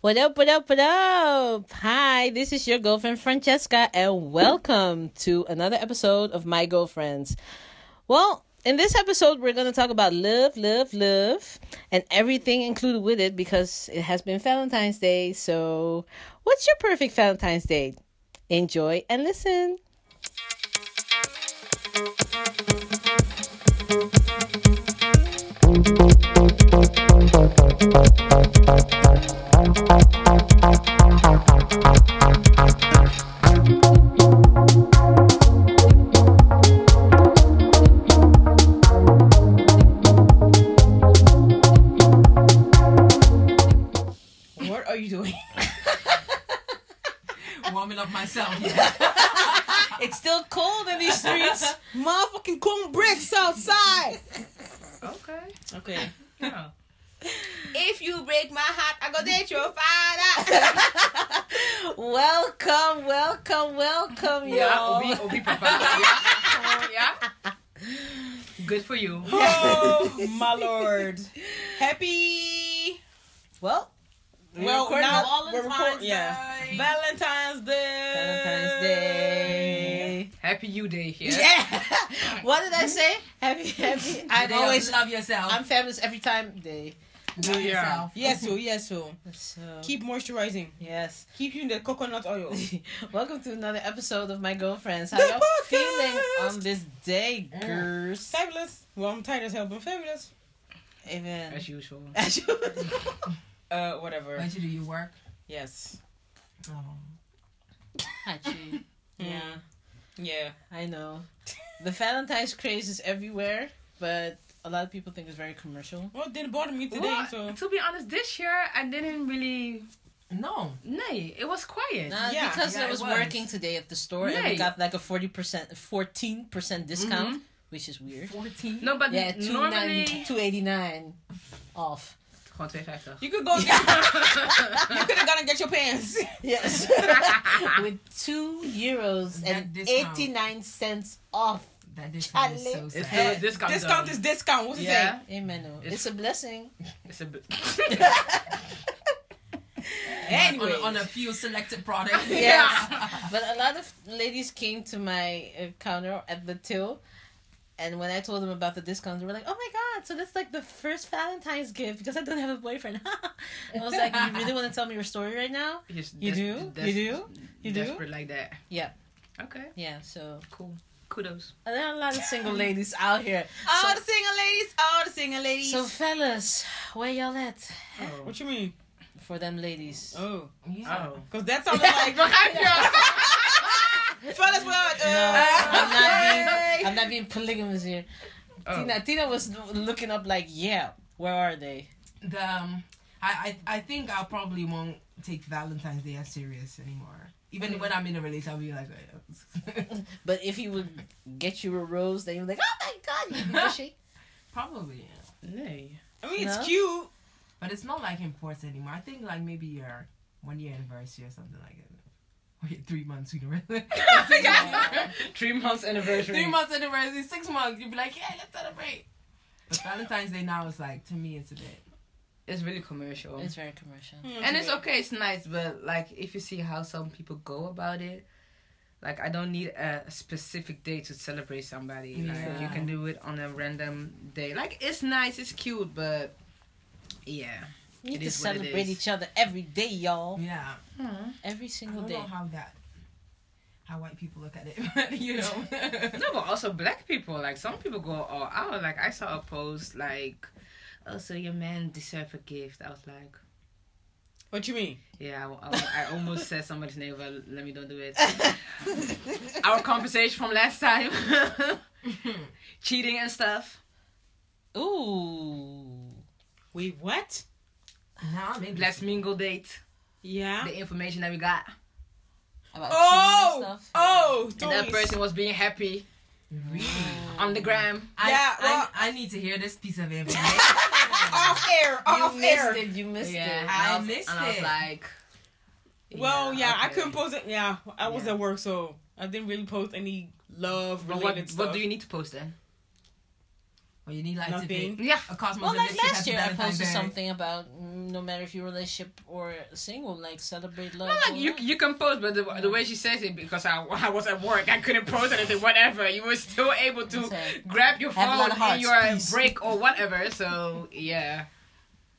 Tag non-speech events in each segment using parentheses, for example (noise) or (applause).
What up, what up, what up? Hi, this is your girlfriend Francesca, and welcome to another episode of My Girlfriends. Well, in this episode, we're going to talk about love, love, love, and everything included with it because it has been Valentine's Day. So, what's your perfect Valentine's Day? Enjoy and listen. What are you doing? (laughs) warming up myself. (laughs) It's still cold in these streets. (laughs) Motherfucking corn bricks outside. okay. Okay. Yeah. If you break my heart, I go date your father. (laughs) welcome, welcome, welcome, Yeah. y'all. Obi, Obi Papa. Yeah. (laughs) yeah. Good for you. (laughs) oh my lord. Happy. Well, we're Well, recording now on we're recording. Yeah. Day. Valentine's Day. Valentine's Day. Happy you day here. Yeah. what did I say? Happy, happy. I'm Day of always. love yourself. I'm fabulous every time. Day. (laughs) love Yeah. yourself. Yes, so (laughs) yes, so So keep moisturizing. yes. Keep you in the coconut oil. (laughs) Welcome to another episode of my girlfriends. How y'all podcast. feeling on this day, girls? Fabulous. Well, I'm tired as hell, but fabulous. Amen. As usual. As usual. uh, whatever. Why do you work? Yes. Oh. Actually, yeah, Yeah. I know. The Valentine's craze is everywhere, but a lot of people think it's very commercial. Well, it didn't bother me today, Well, so. to be honest, this year I didn't really. No. Nay, it was quiet. Nah, Yeah, because yeah, I was, was. working today at the store and we got like a forty percent, fourteen percent discount, Mhm. which is weird. 14. No, but Yeah, two normally. two eighty nine off. You could go (laughs) get. you could have gone and get your pants. Yes, (laughs) with two euros That and discount. eighty nine cents off. That discount is so Charlie. It's still a discount. Discount though. is discount. What's Yeah. Amen. oh. It's, It's- a blessing. It's a bit. Anyway. (laughs) on, on a few selected products. (laughs) Yeah. But a lot of ladies came to my uh, counter at the till, and when I told them about the discounts, they were like, "Oh my god! So that's like the first Valentine's gift because I don't have a boyfriend." (laughs) I was like, "You really want to tell me your story right now?" He's You des- do? des- You do? You do? Desperate like that. Yeah. Okay. Yeah. So Cool. Kudos. and there are a lot of single (laughs) ladies out here. all So- the single ladies, all the single ladies. So fellas, where y'all at Oh. what you mean? for them ladies? Oh, Yeah. Oh. because that sounded like (laughs) (laughs) fellas. Well, uh, No, I'm not being I'm not being polygamous here. Oh. Tina Tina was looking up like, yeah, where are they? The, um, I, I, I think I probably won't take Valentine's Day as serious anymore. Even when I'm in a relationship, I'll be like, uh, (laughs) But if he would get you a rose, then you're like, oh my god, you'd be (laughs) probably. Yeah. Nay. I mean, No? it's cute. But it's not like important anymore. I think like maybe your one year anniversary or something like it. Or your three months anniversary. (laughs) Three months anniversary. three months anniversary, six months. You'd be like, yeah, let's celebrate. But Valentine's Day now is like to me it's a bit. It's really commercial. It's very commercial. Hmm, and it's okay, it's nice, but like if you see how some people go about it, like I don't need a specific day to celebrate somebody. Like Yeah. you can do it on a random day. Like it's nice, it's cute, but yeah. You need It to is what it celebrate each other every day, y'all. Yeah. Hmm. Every single day. I single don't day. know how that how white people look at it, (laughs) but you know. No, but also black people. Like some people go all out. Like I saw a post like, "Oh, so your man deserve a gift." I was like, What you mean? "Yeah." I, I, I almost said somebody's name, but let me don't do it. (laughs) Our conversation from last time, (laughs) cheating and stuff. Ooh. Wait, what? nah, maybe Let's mingle date. Yeah. The information that we got, About Oh, and stuff. oh, and that person was being happy really. on the gram. I, Yeah, well- I, I need to hear this piece of (laughs) information. Off air, You off missed air. it. You missed Yeah, it. and I was- missed and I was it. like, Well, yeah, I okay. couldn't post it. Yeah, I was Yeah. at work, so I didn't really post any love But related what, stuff. what do you need to post then? Or you need like to Nothing. pick Yeah. a cosmos. Well, like last year, I posted something about mm, no matter if you're relationship or single, like celebrate love. Well, like you, not. you can post, but the, the way she says it, because I, (laughs) I was at work, I couldn't post anything, whatever. You were still able to Okay. grab your Have a lot phone of hearts, in your peace. break or whatever. So yeah,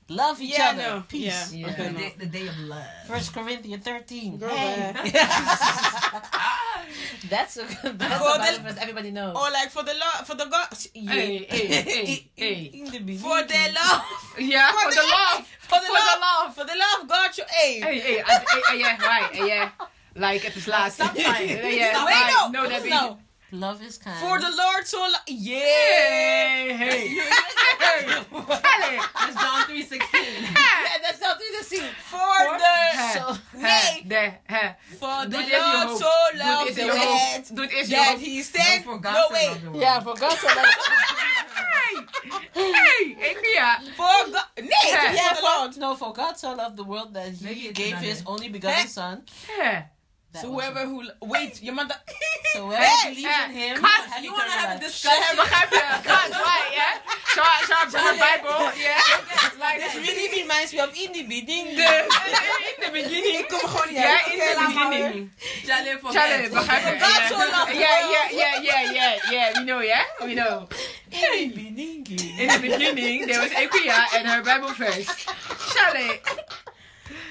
love each Yeah, other. no. Peace. Yeah. Yeah. The Okay, day, the day of love. First Corinthians thirteen. Girl, Hey. (laughs) (laughs) that's a, that's For a the- everybody knows. Or like for the love, for the God. Yeah. Hey, hey, (laughs) hey, hey. In the. For the love. yeah, For for the- the love, For the For love. love. For the love, God. You, hey. Hey, hey, I, hey, hey, yeah, right, yeah. Like at the last. (laughs) Trying. Yeah, yeah. Wait, right. no. no, that be. No. Love is kind. For the Lord so lo- Yeah. Hey, hey, hey, Kelly. That's John three sixteen. (laughs) yeah, that's not the scene. For the. So Wait. There, huh. For the Doet is je Lord hoofd. so loved the world Doet is je that hoofd. he said. for God No, so wait. loved the yeah, for God so like Hey, hey, ik. For God. Nee, Yeah. yeah, for the Lord. no, for God so loved the world that He gave. His only begotten Son. Yeah. That So whoever who. Wait, your mother. (laughs) so whoever Hey, believes hey, in Him, cut. have You wanna have a discussion? Begrijp je? Gaat, right, yeah? Zo, zo, mijn Bijbel, yeah? Like, This really reminds me of in the beginning. de, in the (laughs) beginning. Ik kom gewoon niet Ja, in Oké, the beginning. Charlie, for Charlie, begrijp je? God so loved the Yeah, yeah, yeah, yeah, yeah, yeah, we know, yeah? We know. In the beginning. In the beginning, there was Equia and her Bible verse. Charlie,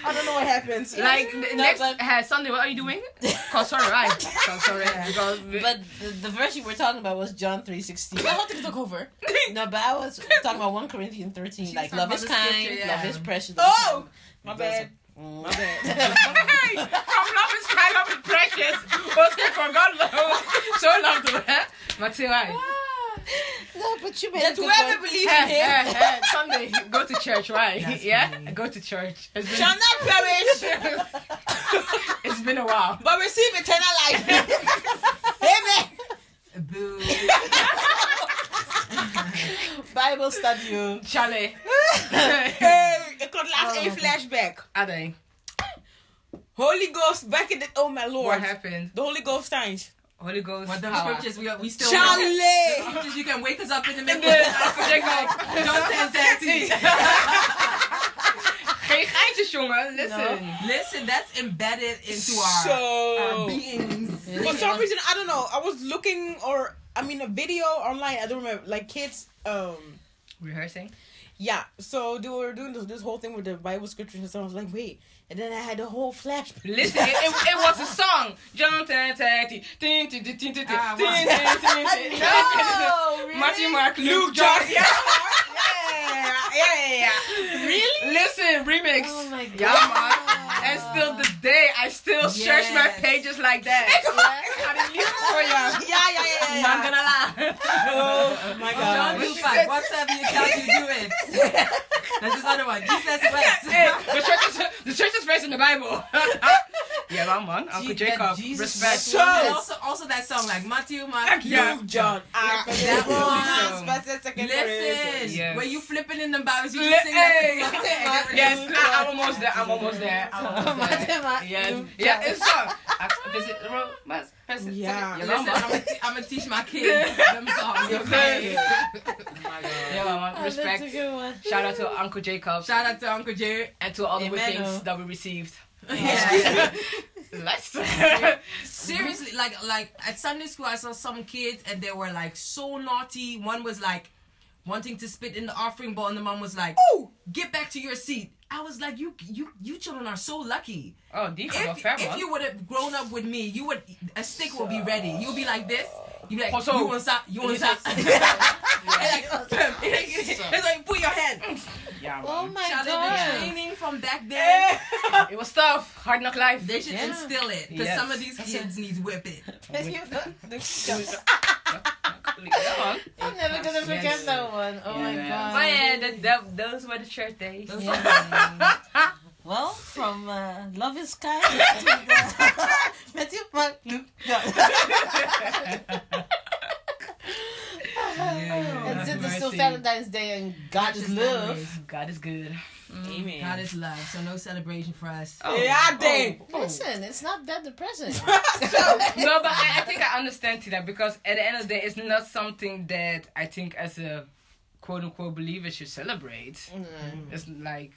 I don't know what happens. (laughs) like, No, next, but- uh, Sunday, what are you doing? Call sorry, right? (laughs) Call sorry, because... But the, the verse you were talking about was John three sixteen. Daar had ik took over. (laughs) No, but I was talking about 1 Corinthians 13. She's like, love is kind, yeah. love is precious. Oh! My bad. Mm. My bad. Hey, from love is kind of precious. Was it for God love? So love the hè? Maar tell right. No, but you made That a good whoever point. believes in him hey, hey, Sunday, go to church, right? That's (laughs) yeah? funny. Go to church. It's been, shall not perish, (laughs) it's been a while. but receive eternal life. (laughs) Amen. Boo. Bible study. you. Charlie. Hey, ik had laatst Oh, een okay. flashback. Ade, Holy Ghost, back in the... Oh my lord. what happened? The Holy Ghost times. Holy Ghost. What the power. scriptures we, we still Charlie! scriptures you can wake us up in the middle Good. of the night. John 10 13. Geen geintjes, jongen. Listen. Listen, that's embedded into our, So... our beings. For some reason, I don't know. I was looking, or I mean, a video online. I don't remember. Like kids, um, Rehearsing. yeah. So they were doing this, this whole thing with the Bible scriptures and stuff. I was like, wait. And then I had the whole flashback. Listen, it, it, it was a song. John 10 13. Ah, tin, tin, tin, tin, tin, tin, tin, wow. tin, tin, tin. no, really? Matthew, Mark, Luke, Luke, John. John. Yeah, (laughs) yeah, yeah, yeah. Really? Listen, remix. Oh my god. Yeah, man. And still today, I still search my pages like that. Hallelujah for ya. Yeah, yeah, yeah, yeah. Not gonna lie. Oh my John god. do five. WhatsApp you count you do it. (laughs) That's this other one. Jesus West. Hey, the church is the church is first in the Bible. (laughs) yeah, man, man. Uncle Je- Jacob, Jesus respect. So- also, also that song like Matthew, Mark, Yeah. Luke, John. Ah, that one. Special second Listen, Yes. when you flipping in the Bibles, you Li- sing (laughs) hey. that. Yes, I, I'm almost there. I'm almost there. I'm almost there. Yes. Yeah, it's song. I- Visit the road, must press it. Yeah. Yeah, Listen, man. I'm gonna te- I'm gonna teach my kids (laughs) them songs. Okay. (laughs) Yeah, man. Oh, that's a Respect. Shout out to Uncle Jacob Shout out to Uncle Jerry. and to all the Amen. whippings that we received. Yeah. Let's. (laughs) Seriously, like like at Sunday school, I saw some kids and they were like so naughty. One was like wanting to spit in the offering bowl, and the mom was like, Ooh. "Get back to your seat." I was like, "You you you children are so lucky. Oh, deep of a If, fair if you would have grown up with me, you would a stick will be ready. You'll be like this. You be like, Oh, so- you want some? You want some? (laughs) Yeah. It's like put your hand. Yeah, Oh my Child, the god. training from back then. (laughs) It was tough. Hard knock life. They should Yeah. instill it because Yes. some of these kids need whipping. (laughs) Yeah, man. I'm never gonna forget Yes. that one. Oh my Yeah. god. But yeah, that, that, those were the church days. Yeah. (laughs) well, from uh, Love is Kind (laughs) (laughs) to the Matthew Mark Luke. John. And since it's still. Valentine's Day and God is love. God is good. Amen. God is love, so no celebration for us. Oh. Yeah, dang. Listen, it's not that depressing. (laughs) no, but I, I think I understand to that because at the end of the day, it's not something that I think as a quote unquote believer should celebrate. Mm. It's like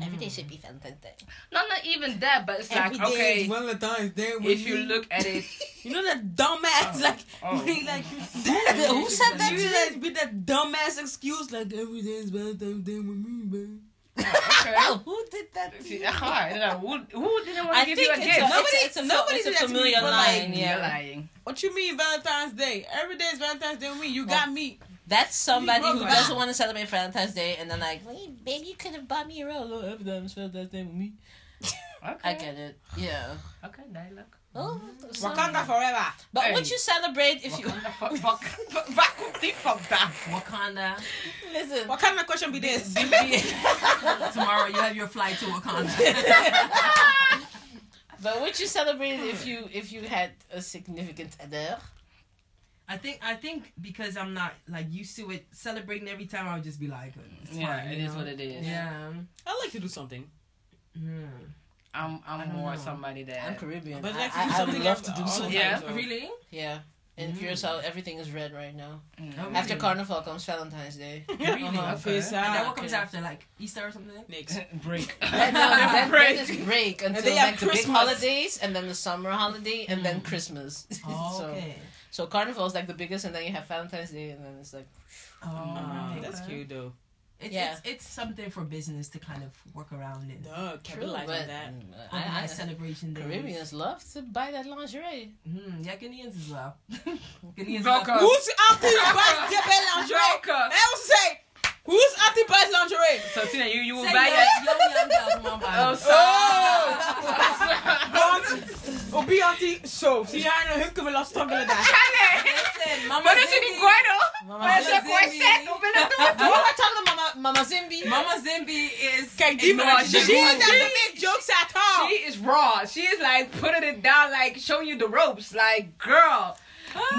Every day hmm. should be Valentine's Day. no, not even that, but it's Every like day okay. is Valentine's Day. with If you me. look at it, (laughs) you know that dumbass Oh. like, Oh. when, (laughs) like Who said that you to like, with that dumbass excuse like every day is Valentine's Day with me, babe. Oh, okay. (laughs) Who did that? to you? Echt waar, inderdaad. Who, who didn't want I to give you a gift? a, Nobody- it's, a, it's a, nobody it's a did that to me, familiar but, line. like, yeah. You're lying. What you mean Valentine's Day? Every day is Valentine's Day with me. You got me. That's somebody who broke doesn't want to celebrate Valentine's Day and then like, wait, babe, you could have bought me a rose. Every time it's Valentine's Day with me. Okay. I get it. Yeah. Okay, dialogue. Oh, mm-hmm. Wakanda forever. But Hey. would you celebrate if you Wakanda, komt die vandaan? Wakanda. listen? What kind of question be this? (laughs) Tomorrow you have your flight to Wakanda. (laughs) But would you celebrate if you if you had a significant other? I think I think because I'm not like used to it celebrating every time I would just be like it's Yeah, fine, it you is know? what it is. Yeah. I like to do something. Mm. I'm, I'm more know. somebody that. I'm Caribbean. But I, like to I, do I would something love to do something. Yeah. time, so. Really? Yeah. In Mm. Curacao, everything is red right now. Mm. Oh, After really? Carnival comes Valentine's Day. (laughs) Really? Uh-huh. Okay. Face And then out. what comes okay. after, like Easter or something? Next. (laughs) (laughs) break. And then, then, break. then it's break until they have like the big holidays, and then the summer holiday, and then Mm. Christmas. Oh, so, okay. So Carnival is like the biggest, and then you have Valentine's Day, and then it's like Oh, right, that's okay. cute though. It's, Yeah. it's it's something for business to kind of work around it. Duh, true, capitalize but on that. I, I, Organize celebration days. Caribbeans love to buy that lingerie. Mm, yeah, Ghanaians as well. (laughs) Ghanaians Welcome. love- Who's auntie buys the best lingerie? Welcome. I was say, who's auntie buys lingerie? So Tina, you you will Say buy young, (laughs) oh, oh. that. young, young girls want buy Oh, it. so. Want Obi auntie, zo. Zie jij nou hun kunnen last struggelen daar? Listen, Mama Maar dat is Zimbi- niet guardo. Mama Maar dat is Zimbi. een corset. Hoe ben je dat doen? Oh, I talking to Mama, Mama Zimbi. Mama Zimbi is. Kijk, die No, man, she- she she- doesn't make jokes at all. She is raw. She is like putting it down, like showing you the ropes. Like, girl,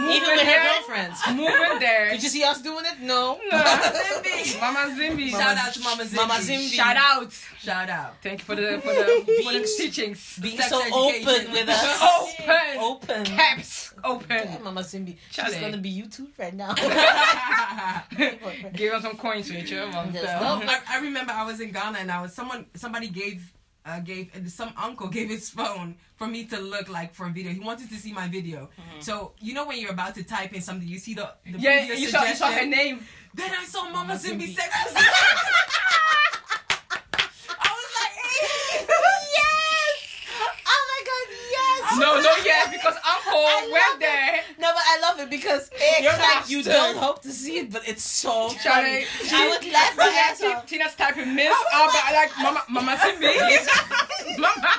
Even with her girlfriends. move in there. Did you see us doing it? No. (laughs) Zimbi. Mama Zimbi. Shout out to Mama Zimbi. Mama Zimbi. Shout out. Shout out. Thank you for the for the for the teachings. Being so education. open with us. (laughs) Open. Open. Caps open. Mama Zimbi. She's gonna be YouTube right now. (laughs) Give us some coins, weet je. Want, Yes, no. I, I remember I was in Ghana and I was someone somebody gave uh, gave some uncle (laughs) gave his phone for me to look like for a video. He wanted to see my video. So you know when you're about to type in something, you see the, the yeah, you saw, you saw her name. Then I saw Mama, Mama Zimbi Zimbi. sex (laughs) (laughs) position. I was like, yes. Oh my god, yes! No, no, (laughs) yes, because Uncle I went love there. No, but I love it because it's You're like you don't hope to see it, but it's so funny. Charlie, I would laugh my ass Tina- off. Tina's typing Miss oh Alba, like Mama, Mama Zimbi. (laughs) Mama,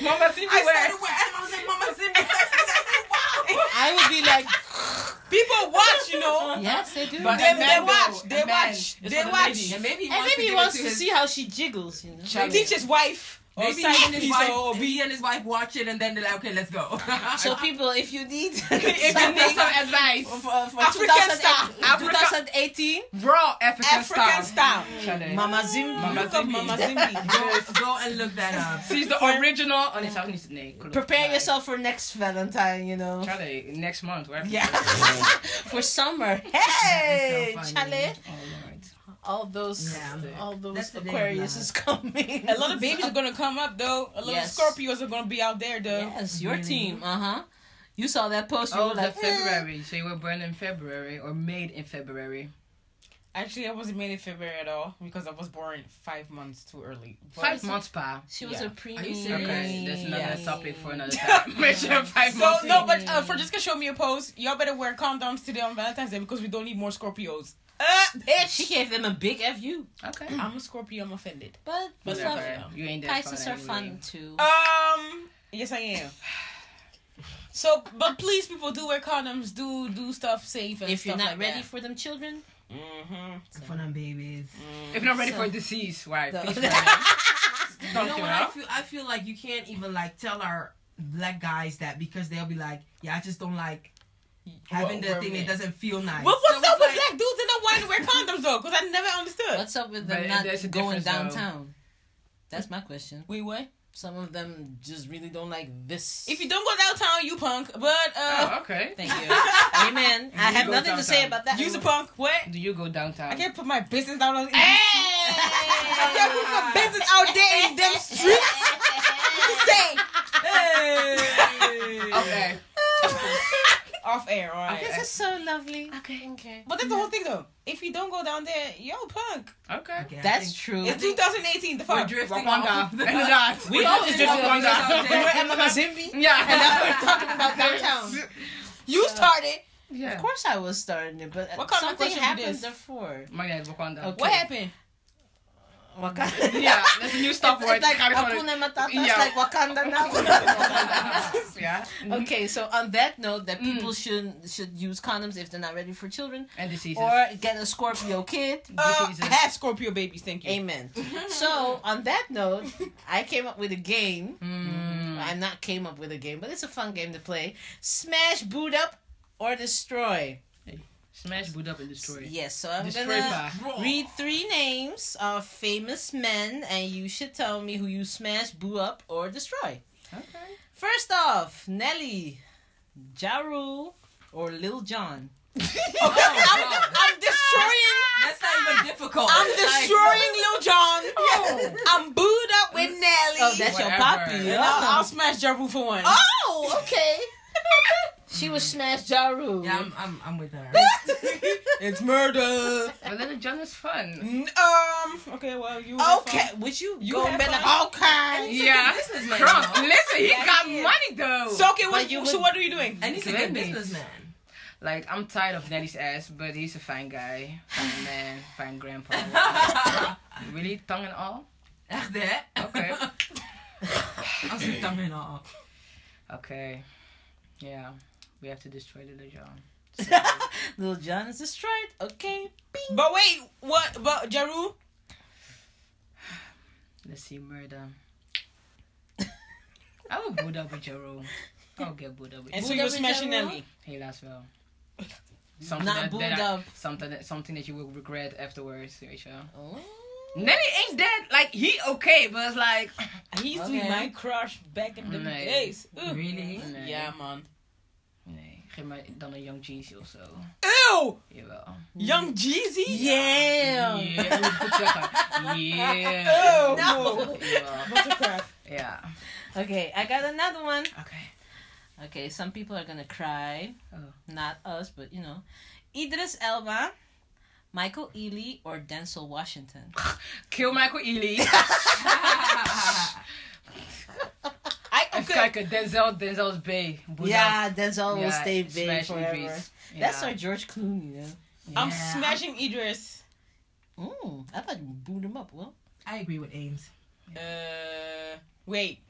Mama Zimbi I where? started wearing. I was like, Mama Zimbi sex position. Wow. I would be like, People watch, you know. yes, they do. But They, they watch. They watch. They watch. ladies. And maybe he and wants maybe to he wants to to his, see how she jiggles, you know. He teach his wife. Or Maybe side he and his wife, or he and his wife watch it, and then they're like, okay, let's go. (laughs) So people, if you need, (laughs) If you need some advice, for, for African 2008 style. Africa- 2018, raw African, African style. Charlie. Mama Zimbi. Mama Look Zimbi. Mama Zimbi. go, go and look that up. (laughs) She's the original. Oh, nee, zou ik niet. Nee, klopt. Prepare Nee. yourself for next Valentine, you know. Charlie, next month. Where Yeah. for summer. Hey, That's so funny. Charlie. Oh, Lord. All those, Yeah. all those That's the day of Aquarius is coming. A lot of babies are gonna come up though. A lot Yes. of Scorpios are gonna be out there though. Yes, your Really? team. Uh huh. You saw that post. You Oh, were the like, eh. February. So you were born in February or made in February. Actually, I wasn't made in February at all because I was born five months too early. But- Five months, pa. She was Yeah. a preemie. Are you serious? Okay, that's another Yes. topic for another (laughs) time. Mention five So months. no, but uh, for just to show me a post. Y'all better wear condoms today on Valentine's Day because we don't need more Scorpios. Uh, bitch. She gave them a big fu. Okay. (clears throat) I'm a Scorpio. I'm offended. But But love, Whatever. You ain't that Pisces fun are fun too. Um, yes, I am. So, but please, people do wear condoms. Do do stuff safe and if you're not like ready that. for them children, Mm-hmm. For them babies. If you're not ready So- for disease, why? No. Please (laughs) You Don't know you what? I feel, I feel like you can't even like tell our black guys that because they'll be like, yeah, I just don't like having the thing. what- It doesn't feel nice. What, what's So up with like- black dudes and not wanting to wear condoms though? Because I never understood. what's up with But them not going difference, though. downtown? That's my question. Wait, what? Some of them just really don't like this. If you don't go downtown, you punk. But uh, Oh, okay. Thank (laughs) you. Amen. I You have go nothing to say about that. use a punk. What? Do you go downtown? I can't put my business down on. Hey! I can't put my business out there in them streets. Say. Hey. (laughs) Okay. (laughs) Off air, alright. This is so lovely. Okay. Okay. But that's the whole thing, though. If you don't go down there, yo, punk. Okay. Okay, That's true. It's 2018. The We're fuck. drifting Wakanda. off. (laughs) Inderdaad. We always drifting drift off on that. subject. When we're at Mama Zimbi. Yeah. And now we're talking about downtown. (laughs) You started. Yeah. Of course I was starting it, but What kind something question happened it is? before. Maar nee, Wakanda. Okay. What happened? Wakanda. Yeah, that's a new stop (laughs) It's, word. it's like Ga je gewoon- Hakuna Matata, Yeah. like Wakanda now. (laughs) yeah. okay, so on that note, that Mm. people should should use condoms if they're not ready for children, And diseases. or get a Scorpio kid. (laughs) Uh, Diseases. have Scorpio babies, thank you. Amen. so on that note, I came up with a game. Mm. I not came up with a game, but it's a fun game to play. Smash, boot up, or destroy. Smash, boot up, and destroy. Yes, so I'm Destroy gonna pa. read three names of famous men, and you should tell me who you smash, boo up, or destroy. Okay. First off, Nelly, Ja Rule, or Lil Jon. (laughs) Oh, I'm destroying. That's not even difficult. I'm Like, destroying Lil Jon. Oh. I'm booed up with Nelly. Oh, that's your Whatever. poppy. Yeah. I'll, I'll smash Ja Rule for one. Oh, okay. (laughs) she was smash Ja Rule. Yeah, I'm, I'm, I'm with her. (laughs) It's murder. But Lil Jon is fun. Um. Okay. Well, you. have Okay, fun. would you, You go have and be fun. like, okay? Yeah. businessman. Trump. you know? Listen, he Yeah, got he money though. So okay. What, you so would- what are you doing? And he's a good businessman. like, I'm tired of Nelly's ass, but he's a fine guy, fine man, fine grandpa. (laughs) really, tongue and all. Echt hè? Oké. Als ik dan weer al. Okay. Yeah, we have to destroy Lil Jon. (laughs) Lil Jon is destroyed. Okay. Bing. But wait. What? But Ja Rule. Let's see, murder. I will boot up with Jero. I'll get boot up with And so you're smashing Ja Rule? Nelly. Helaas wel. Something Not that, booed that I- up. something that something that you will regret afterwards, weet je wel. Oh. Nelly ain't dead. Like he okay, but it's like He used to be Okay. my crush back in the Nee. days. Ugh. Really? Nee. Yeah, man. Nee, geef mij dan een Young Jeezy of zo. Ew. Jawel. Young Jeezy. Yeah. Yeah, moet ik goed zeggen. Yeah. Ew. No. No. Jawel. What a crap. Ja. Okay, I got another one. Okay. Okay, some people are gonna cry. Oh. Not us, but you know. Idris Elba, Michael Ealy, or Denzel Washington. Kill Michael Ealy. (laughs) I Even okay. kijken, Denzel, Denzel's B. Boeddha. Yeah, Denzel will stay big smash forever. Idris. That's our George Clooney, you I'm smashing Idris. know. Mm, I thought you booed him up. Well, I agree with Ames. Uh, wait.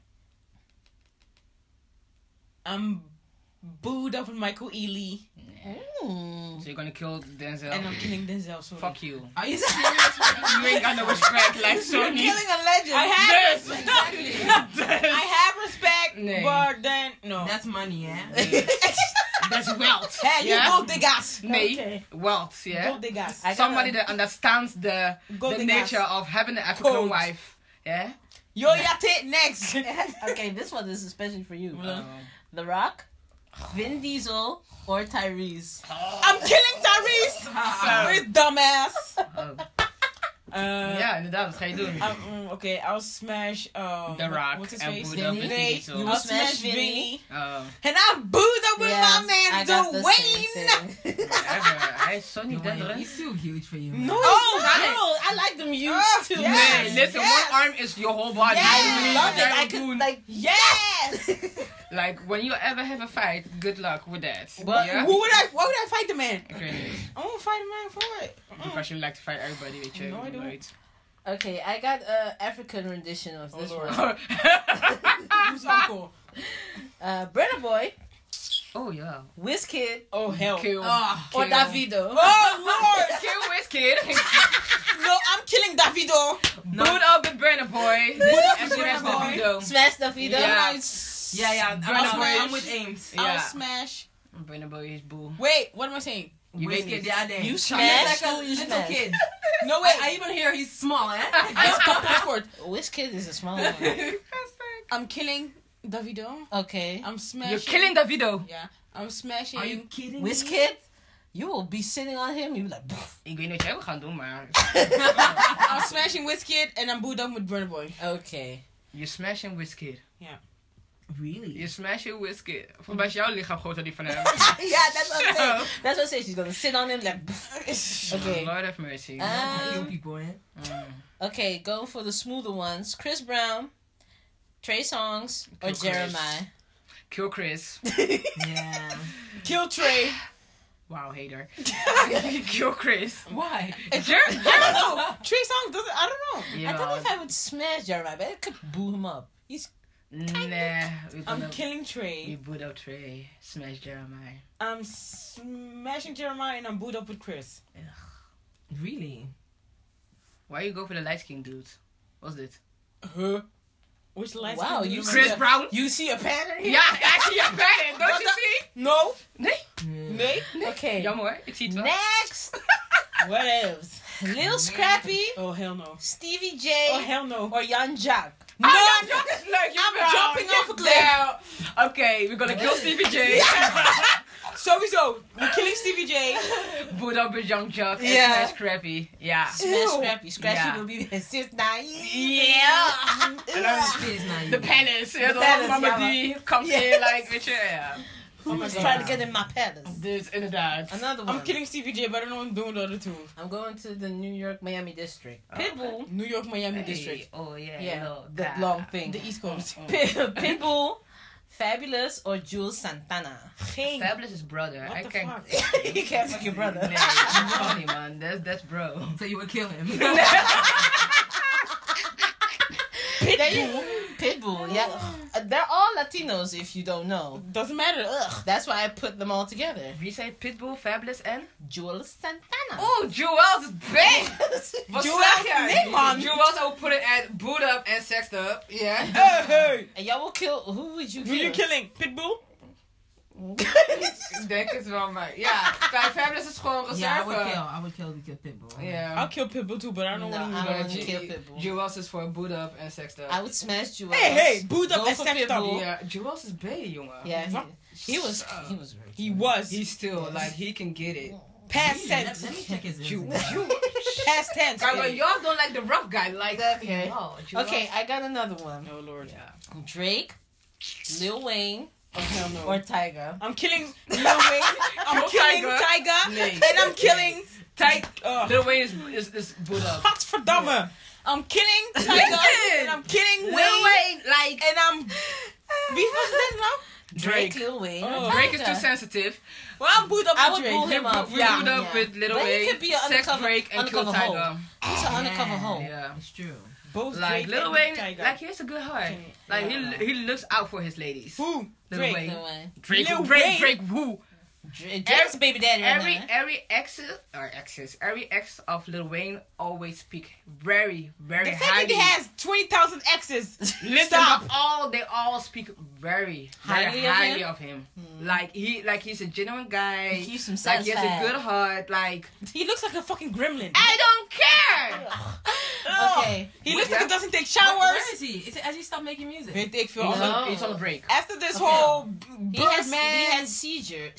I'm booed up with Michael Ealy, mm. So you're gonna kill Denzel? and I'm killing Denzel. Sorry. Fuck you. Are you (laughs) serious? You ain't got no respect like (laughs) You're Sony. killing a legend. I have This. respect. (laughs) I have respect, Nee. but then no. That's money, yeah? That's wealth. hey, you yeah? gold diggers. Nee, Okay. wealth, yeah? Gold diggers. Somebody that understands the Gold the diggers. nature of having an African Code. wife. Yeah? Yo, Yate next. okay, this one is especially for you. Uh, The Rock, Vin Diesel, or Tyrese. (laughs) I'm killing Tyrese. (laughs) With dumbass. Oh. (laughs) Uh, ja, inderdaad, wat ga je doen? Um, mm, okay, I'll smash um, The Rock What's his en face? Buddha Vinny? met Diesel. You I'll smash smash Vinny? Vinny. Oh, And I'm booed up with Yeah, my man I got the same Dwayne. thing. whatever. Hij is zo niet Dwayne. He's too huge for you. No, Oh, he's not. no, I like them huge Oh, too. yes. Nee, listen, Yes. one arm is your whole body. Yes. I love it. I Jared could like Yes. (laughs) Like, when you ever have a fight, good luck with that. But yeah? Who would I? Why would I fight the man? Ik weet niet. I won't fight a man for it. Mm. Because you like to fight everybody, weet je. No, I don't. Nooit. Okay, I got a African rendition of this Oh, Lord. one. (laughs) Who's uncle? (laughs) Uh, Burna Boy, oh, ja. Wizkid, Oh hell. Kill. Oh, or Kill. Davido. Oh lord. Kill Wizkid. No, I'm killing Davido. Boot up with Burna Boy. up En with de rest Burna Boy. Davido. Smash Davido. Yeah. Yeah, yeah. I'm, I'm, Boy. I'm with Ames. I'll smash. Burna Boy is boel. Wait, what am I saying? You Whiskey, weet niet. yeah, then. You He's smash, like a you little smash? kid. (laughs) No Wait, wait. I even hear he's small, eh? (laughs) I got passport. Wizkid is a small (laughs) one. I'm killing Davido. Okay. I'm smashing. You're killing Davido. Yeah, I'm smashing. Are you kidding me? Wizkid, you will be sitting on him. You'll be like, "Pff." (laughs) Ik weet niet wat jij wil gaan doen, maar... (laughs) I'm smashing Wizkid and I'm booed up with Burna Boy. okay. You're smashing Wizkid. Yeah. Really? You're smashing Wizkid. Volgens mij is jouw lichaam groter dan die van hem. (laughs) yeah, that's what I'm saying. That's what I'm saying. She's gonna sit on him like. "Pff." Okay. Lord have mercy. kill Um, people, eh? Mm. okay, go for the smoother ones. Chris Brown, Trey Songz, or Kill Chris. Jeremih. Kill Chris. Yeah. Kill Trey. Wow, hater. (laughs) (laughs) Kill Chris. Why? Jer- I don't know. Trey Songz doesn't. I don't know. Yeah. I don't know if I would smash Jeremih, but it could boo him up. He's Nah, we're I'm gonna killing we Trey. boot up Trey, smash Jeremih. I'm smashing Jeremih and I'm booed up with Chris. Really? Why you go for the light skin dudes? What's this? Huh? Which lights? Wow, you Chris see a- Brown? You see a pattern here? Yeah, actually, you're bad. Don't you see? No. Nee. Nee. Okay. Jammer hoor, ik zie het wel. Next, (laughs) What else? Lil Scrappy, Oh hell no. Stevie J, Oh hell no. or Yung Joc. No. Ah, dat is leuk. I'm jumping off a cliff. Now, okay, we're gonna kill Stevie J. (laughs) Sowieso. We're killing Stevie J. Boot up with Young Chuck and Yeah. Smash Scrappy. Yeah. Smash Ew. Scrappy. Scrappy Yeah. will be his sis naive. Yeah. It's not The you. palace. Ja, The toch? Mama ja, D comes Yes. in, like, weet je, ja. Who was God. trying to get in my palace? Dus inderdaad. Another one. I'm killing Stevie J, but I don't know what I'm doing with the other two. I'm going to the New York Miami district. Pitbull. New York, Miami Hey, district. Oh, yeah. Yeah, no, the that. long thing. The East oh, Coast. Pit- oh. (laughs) Pitbull, Fabolous, or Juelz Santana. Geen. Fabolous is brother. What I the can fuck? (laughs) you can't fuck your brother. Nee, that's funny, man. That's, that's bro. So you would kill him. (laughs) Pitbull. Pitbull, yeah. They're all Latinos if you don't know. Doesn't matter. Ugh. That's why I put them all together. Wie say Pitbull, Fabolous and Juelz Santana. Oh, Juelz is big! Wat Juelz? zeg jij? Nee, man. Juelz will put it at boot up and sexed up. Yeah. Hey, (laughs) hey. And y'all will kill. Who would you Who kill? you killing? Pitbull? Ik denk het wel, maar ja. Kijk, Fabolous is gewoon reserve. yeah, I would kill. reserve. I would kill the Pitbull. Ja. I'll kill Pitbull too, but I don't No, want I to. don't wanna J- kill Pitbull. Juelz is voor boot up en sexed up. I would smash Juelz. Hey, hey, boot up Go and for sex Pitbull. up. Ja, Juelz is B, jongen. Yeah, Fuck. he, he was. He was. Very He was. He's still, like, he can get it. Past Let, tense. let me check his Ju- Instagram. Past tense. Kijk, maar y'all don't like the rough guy. Like, Okay. no, Okay, I got another one. Oh lord. Yeah. Drake, Lil Wayne, Oh hell no. or Tyga. I'm killing Lil Wayne. (laughs) I'm killing Tiger. Tyga. Nee. And I'm killing Tyga. uh, Lil Wayne is, is, is boot up. Godverdamme. I'm killing Tyga. Listen. And I'm killing Lil Wayne. Wayne, like, And I'm. Wie was that now? Drake, Drake. Lil Wayne. Oh. Drake is too sensitive. Well, I'm booed up I with would Drake. boo him up. We Yeah. boot up Yeah. with Lil But he Wayne, could be an sex undercover- Drake, and kill undercover hoe. Tyga. He's an undercover hoe. Yeah. It's true. Both Like Drake Lil and Wayne, Tyga. like he has a good heart. Like Yeah. he he looks out for his ladies. Who? Lil Drake. Wayne. Lil Wayne. Drake, Lil Drake, Wayne? Drake, who? Dra- Drake's baby daddy right Every now. every exes or exes, every ex of Lil Wayne always speak very very The fact that he has 20,000 exes. Listen, Stop. all they all speak very very Highly of highly him? of him. Hmm. Like he like he's a genuine guy. He keeps him like he has a good heart. Like He looks like a fucking gremlin. I don't care. (laughs) Okay. He looks Yeah. like he doesn't take Where- showers. Where is he? Is it, has he stopped making music? Weet ik veel. He's, No. on, he's on break. After this Okay. whole He has, Birdman, he had seizure,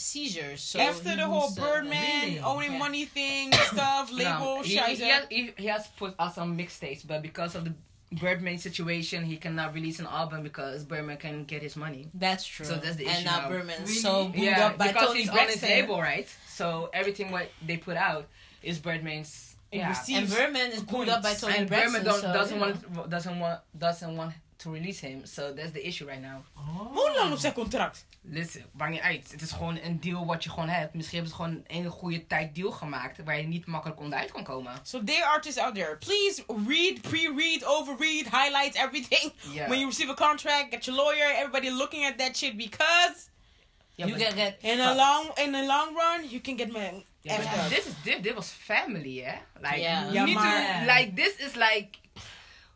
seizures. So after the whole uh, Birdman Really? owning Yeah. money (laughs) thing, stuff, label, No, he, he, has, he, he has put out some mixtapes, but because of the Birdman situation, he cannot release an album because Birdman can get his money. That's true. So that's the and issue now now. Birdman's Really? so booed yeah, up by because Tony he's on his Braxton. label, right? So everything what they put out is Birdman's. Yeah, receive- And Birdman is booed up by Tony and Braxton. Birdman so, doesn't you want doesn't want doesn't want to release him. So that's the issue right now. Hoe lang op zijn contract? Listen, maakt niet uit. Het is gewoon een deal wat je gewoon hebt. Misschien hebben ze gewoon een goede tijd deal gemaakt waar je niet makkelijk onderuit kan komen. So there are artists out there. Please read, pre-read, overread, highlight everything. (laughs) Yeah. When you receive a contract, get your lawyer, everybody looking at that shit because you can get in a long in the long run you can get up. dit is dit, dit was family, hè? Like Ja. you need maar- to like this is like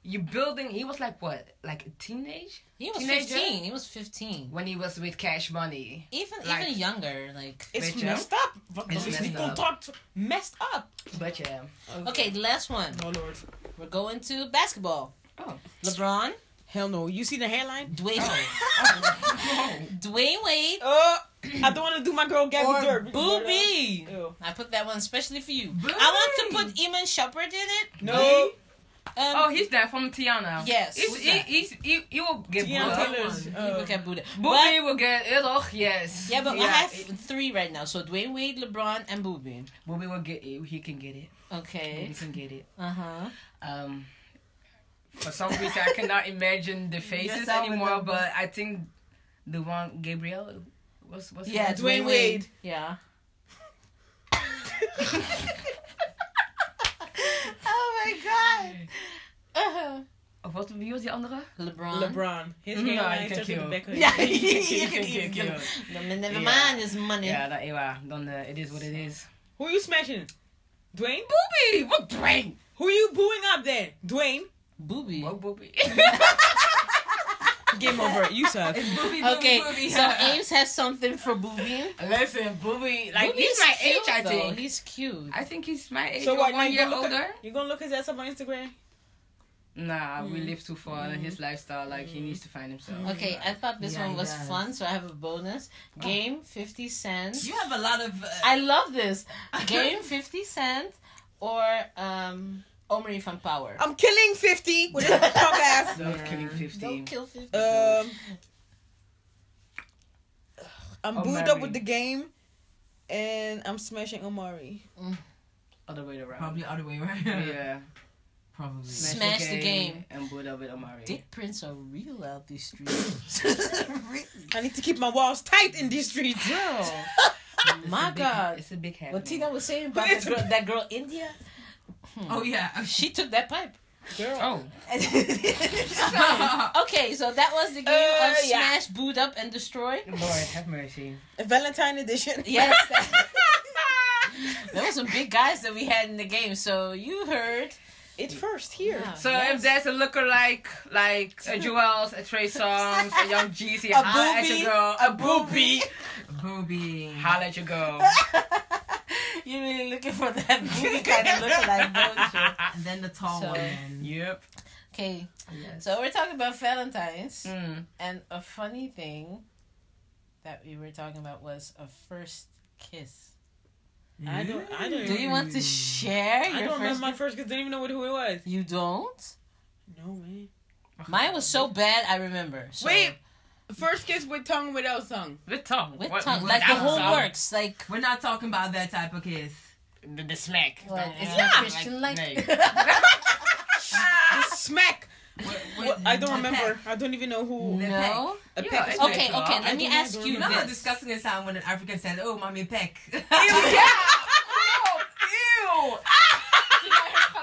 you building. He was like what, like a teenage He was Teenager? 15. He was 15. when he was with Cash Money. Even Like- even younger. Like It's Weet messed up. It's is die messed up. contract messed up? But yeah, okay, the last one. Oh lord. We're going to basketball. Oh. LeBron, Hell no. You see the hairline? Dwayne. Oh. (laughs) Oh, Dwyane Wade. Oh, I don't want to do my girl Gabby Or Dirt. Booby. I put that one especially for you. Booby. I want to put Iman Shumpert in it. No. Um, Oh, he's there from Teyana. Yes. He's, he, he's, he, he will get Teyana Buddha. Taylor's. he uh, will get Buddha. Booby But- will get it. Oh, yes. yeah, but I have it- three right now. So Dwyane Wade, LeBron, and Booby. Booby will get it. He can get it. Okay. He can get it. Uh huh. Um, for some reason, I cannot imagine the (laughs) faces Yes, anymore. But I think the one Gabriel was was Yeah, Dwyane Wade. Yeah. (laughs) (laughs) oh my god. Uh-huh. Wat wie was die andere? LeBron. LeBron. His No, hairline you can starts at the kill. back of (laughs) his Yeah, head. you can kill, eat kill. them. No, but never Yeah. mind his money. Ja, dat, ja dan uh, it is what it is. Who you smashing? Dwayne? Booby, what Dwayne? Who you booing up there? Dwayne? Booby. What Booby? (laughs) Game over. You suck. It's booby, booby, Okay, booby. so Ames has something for Booby. Listen, Booby, like Booby's he's my cute, age, I though. think. He's cute. I think he's my age So what? one year older. At, you gonna look his ass up on Instagram? Nah, we Mm. live too far in his lifestyle. Like he needs to find himself. Okay, I thought this Yeah, one was does. fun, so I have a bonus. Game 50 Cent. You have a lot of. Uh, I love this. (laughs) Game 50 Cent or um Omari van Power. I'm killing 50 with his punk ass. Love Yeah. killing fifty. Don't kill 50. Um, I'm Oh, booed up with the game, and I'm smashing Omari. Other way around. probably other way around. Yeah. (laughs) Probably. Smash the game. and Buddha with Omari. Dick prints are real out these streets. (laughs) really? I need to keep my walls tight in these streets. Girl. (laughs) My a big- God. it's a big hat. What Tina was saying about that girl, that girl India, Oh yeah. (laughs) she took that pipe. Girl. Oh, (laughs) okay, so that was the game Uh, of yeah. Smash, Boot Up, and Destroy. Lord have mercy. Valentine edition. Yes. (laughs) there were some big guys that we had in the game, so you heard. it first here. Yeah. So Yes. if there's a lookalike like a Juelz, a Trey Songz, a Young Jeezy, A holla at booby, your girl, a booby. Booby. holla at your girl. You're really looking for that movie kind of look like, don't you? And then the tall So- one. Yep. Okay, Yes. so we're talking about Valentine's, Mm. and a funny thing that we were talking about was a first kiss. I don't. I don't. Do you want to share I your don't remember my first kiss. I didn't even know who it was. You don't? No way. Mine was so bad, I remember. So, Wait. First kiss with tongue without tongue. With tongue. with What- tongue, with like the whole tongue. works, like We're not talking about that type of kiss. The, the smack. what? Like, Is yeah, that Christian like? nee. Just (laughs) smack. With- What? I don't remember. peck. I don't even know who. no. A Yeah, peck Okay, Peck, okay. I Let me ask you You know how this. disgusting it sounds when an African says, "Oh, mommy peck." (laughs) Ew, (laughs) ew.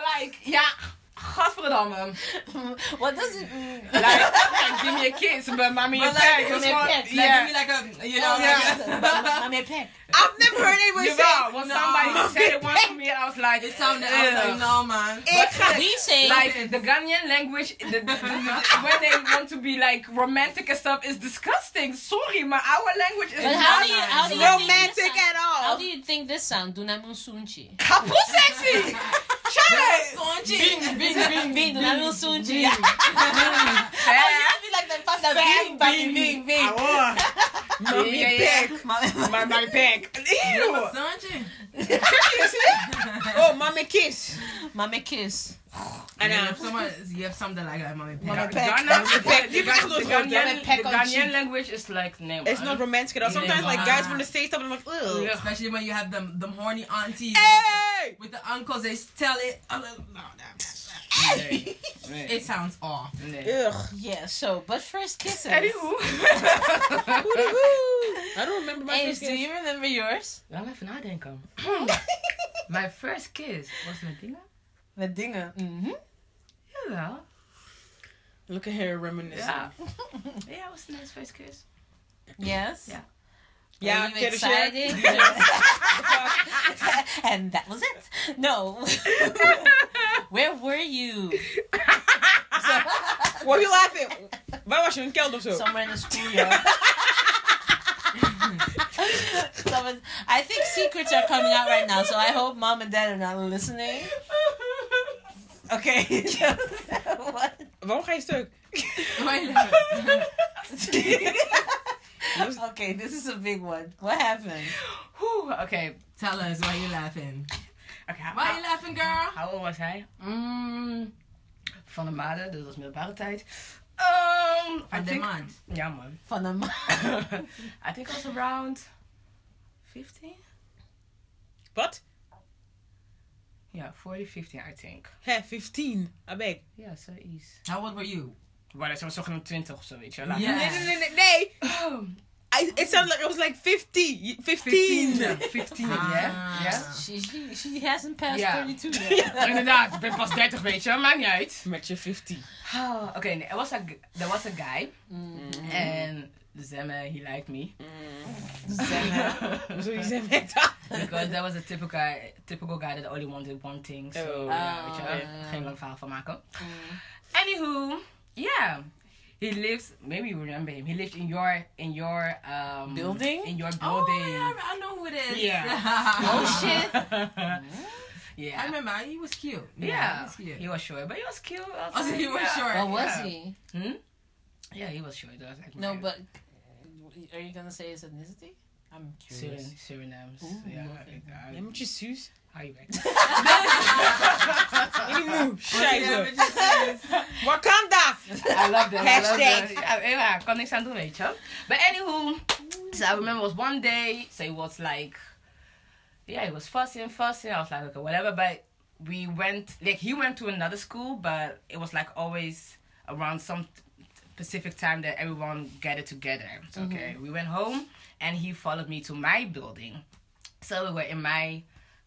Like, ja, gadverdamme. (laughs) what does it mean? Like, like, give me a kiss, but mommy But is like, back. give me a peck, Like, yeah. give me like a, you know, Oh, like yeah. a, (laughs) I'm a peck. I've never heard anyone say. Jawel, want No. somebody (laughs) said it once to me I was like, it sounded. I was like, no, man. We say Like the Ghanaian language, the, the, the, the- when they want to be like romantic and stuff, is disgusting. Sorry, but our language is But how not do you how do you romantic think this sound, at all. How do you think this sound? Dunamunsunchi. kapot sexy. Try Bing, Bing bing bing Dunamunsunchi. Yeah. it. I be like that fuck that bing bing bing bing. (laughs) Mommy Yeah, yeah. peck. My my back. Ew. (laughs) Oh, mommy kiss. Mama kiss. And you uh, someone, you have something like that, mommy Mommy peck. peck. Ghana, Mommy peck. the, Give the, the. Ghanaian, peck the Ghanaian language is like nee, it's not romantic at all. Sometimes Yeah. like guys from the states, I'm like, ugh. Yeah. Especially when you have them, them horny aunties Hey. with the uncles. They tell it. oh, no, no, no, Nee. no. It sounds off. Ugh. Yeah. So, but first kisses. Anywho. (laughs) I don't remember my Ace, first do you remember yours? Laat me even nadenken. My first kiss was met Dina. Met dingen. Mhm. Jawel. Look at her reminiscing. Ja. Ja, was een nice first kiss. Yes. Yeah. Yeah, Are you get excited? (laughs) (laughs) and that was it. No. Where were you? (laughs) What are you laughing? Waar was je? Een kelder of zo? Somewhere in the schoolyard. (laughs) I think secrets are coming out right now, so I hope mom and dad are not listening. Okay. what? (laughs) Waarom ga je stuk? Wait a minute. okay, this is a big one. What happened? Whew, okay. Tell us why you're laughing. Okay, how, Why you laughing, girl? how old was hij? Mm, van de maanden, dus dat was middelbare tijd. Um, I Van de think, maand. Ja man. Van een (laughs) I think I was around 15? Wat? Yeah, 40, 15 I think. Hé, 15. I beg. Ja, zoiets. How old were you? Maar dat was toch een 20 of zo, weet je. Ja. Nee, nee, nee, nee. nee. I, it sounded like it was like 50. 15. 15. 15, ja. Ah. Ja. She, she, she hasn't passed Ja. 32 yet. (laughs) Inderdaad, ik ben pas 30, weet je. Maakt niet uit. Met je 50. Oh, Oké, nee, er was a, g- there was a guy. Mm. And Zemme, he liked me. Mm. (laughs) Zo je zei met dat. Because that was a typical guy, typical guy that only wanted one thing. So, Oh. ja, weet je wel. Geen lang verhaal van maken. Mm. Anywho, yeah. He lives, maybe you remember him. He lived in your, in your, um... Building? In your building. Oh, building. yeah, I know who it is. Yeah. (laughs) Oh (laughs) shit. yeah. I remember. He was cute. Yeah, he was cute. he was short, but he was cute. I was Oh, so he was yeah. short. What was Yeah. he? Hmm? Yeah, he was short. I was like, No, but are you gonna say his ethnicity? I'm Surin, curious. Surinames. Ooh, yeah. okay. I, Ja, met je how you back? Ik moe. Scheiße. Yeah, Wakanda. I love that. Hashtag. I love that. Ja, ja, kan ah, niks aan doen, weet je. But anywho, so I remember it was one day, so it was like, yeah, it was fussing, fussing. I was like, okay, whatever. But we went, like, he went to another school, but it was like always around some specific time that everyone gathered together. So, okay, mm-hmm. we went home, and he followed me to my building. So we were in my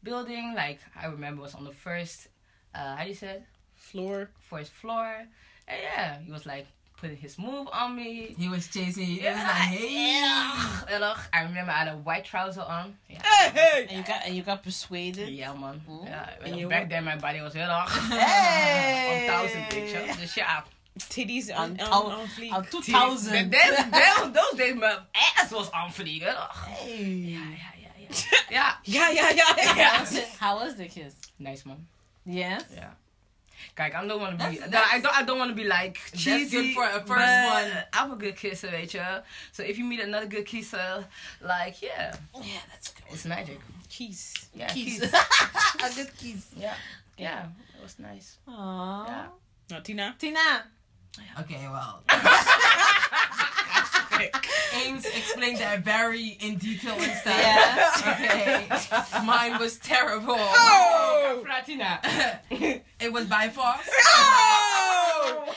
building, like, I remember was on the first, uh, how do you say it? Floor. first floor. And yeah, he was like putting his move on me. He was chasing you. He was Yeah, like, hey. ugh, ugh. I remember I had a white trouser on. Yeah, Hey, hey. And you got and you got persuaded. yeah man. Ooh. Yeah, And you back were- then my body was heel erg. Hey. (laughs) 1000 picture. Dus ja. Titties On, on, on, on, on fleek. on 2000. Then, then, then, those days my ass was on fleek. Hey. Yeah, yeah, yeah, (laughs) yeah. yeah. yeah, yeah. (laughs) ja, How was it? How was the kiss? Nice one. Yeah. Yeah. Kijk, I don't want to be. That's- that- I don't. I don't want to be like cheesy. good for a first but one. I'm a good kisser, weet je. So if you meet another good kisser, like yeah, Yeah, that's good. it's magic. Kiss. Yeah, Kiss. kiss. (laughs) a good kiss. Yeah, yeah, it was nice. Aww. Yeah. Nou, Tina. Tina. Okay, well. (laughs) Ames explained that very in detail and stuff. Yeah. Okay. Mine was terrible. Oh! Platina. (laughs) It was by force. Oh!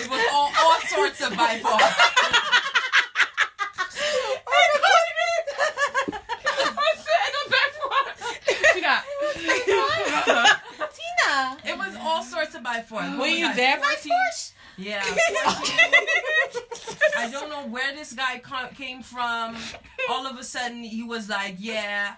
It was all, all sorts of by force. Tina. Tina. It was all sorts of by force. Were you there by force? Yeah. (laughs) I don't know where this guy came from. All of a sudden, he was like, "Yeah,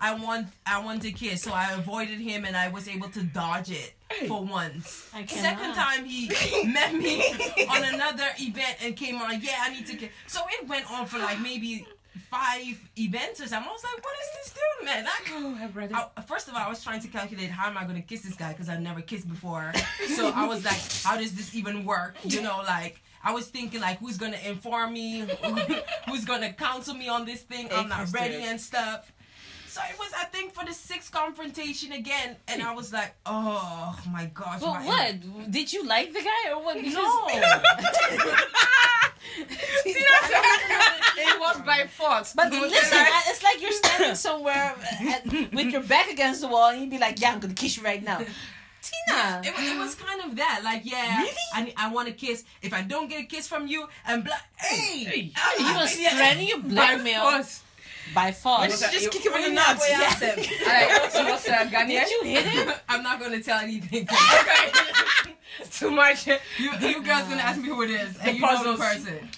I want, I want to kiss." So I avoided him, and I was able to dodge it for once. Second time, he met me on another event and came on. Yeah, I need to kiss. So it went on for like maybe five events or something. I was like, "What is this dude, man?" I, Oh, my brother. I, first of all, I was trying to calculate how am I going to kiss this guy because I've never kissed before. (laughs) So I was like, how does this even work? You know, like I was thinking like, who's going to inform me? (laughs) who's going to counsel me on this thing? I'm not ready and stuff. So it was, I think, for the sixth confrontation again, and I was like, oh my gosh. But my- what? Did you like the guy or what? No. it (laughs) was by force. But listen, like- it's like you're standing somewhere at, with your back against the wall, and you'd be like, "Yeah, I'm gonna kiss you right now." Tina. It, it was kind of that, like, yeah, Really? I, I want a kiss. If I don't get a kiss from you, and blah, hey, Hey. ah, He was threatening you, by blackmail force. by force. Was that- Just you- kick him in the nuts. way out Yeah. there. Alright, so what's uh, Ghanaian? Did you hit him? I'm not gonna tell anything. Okay. Too much. You, you girls gonna ask me who it is, and you know the puzzles. person.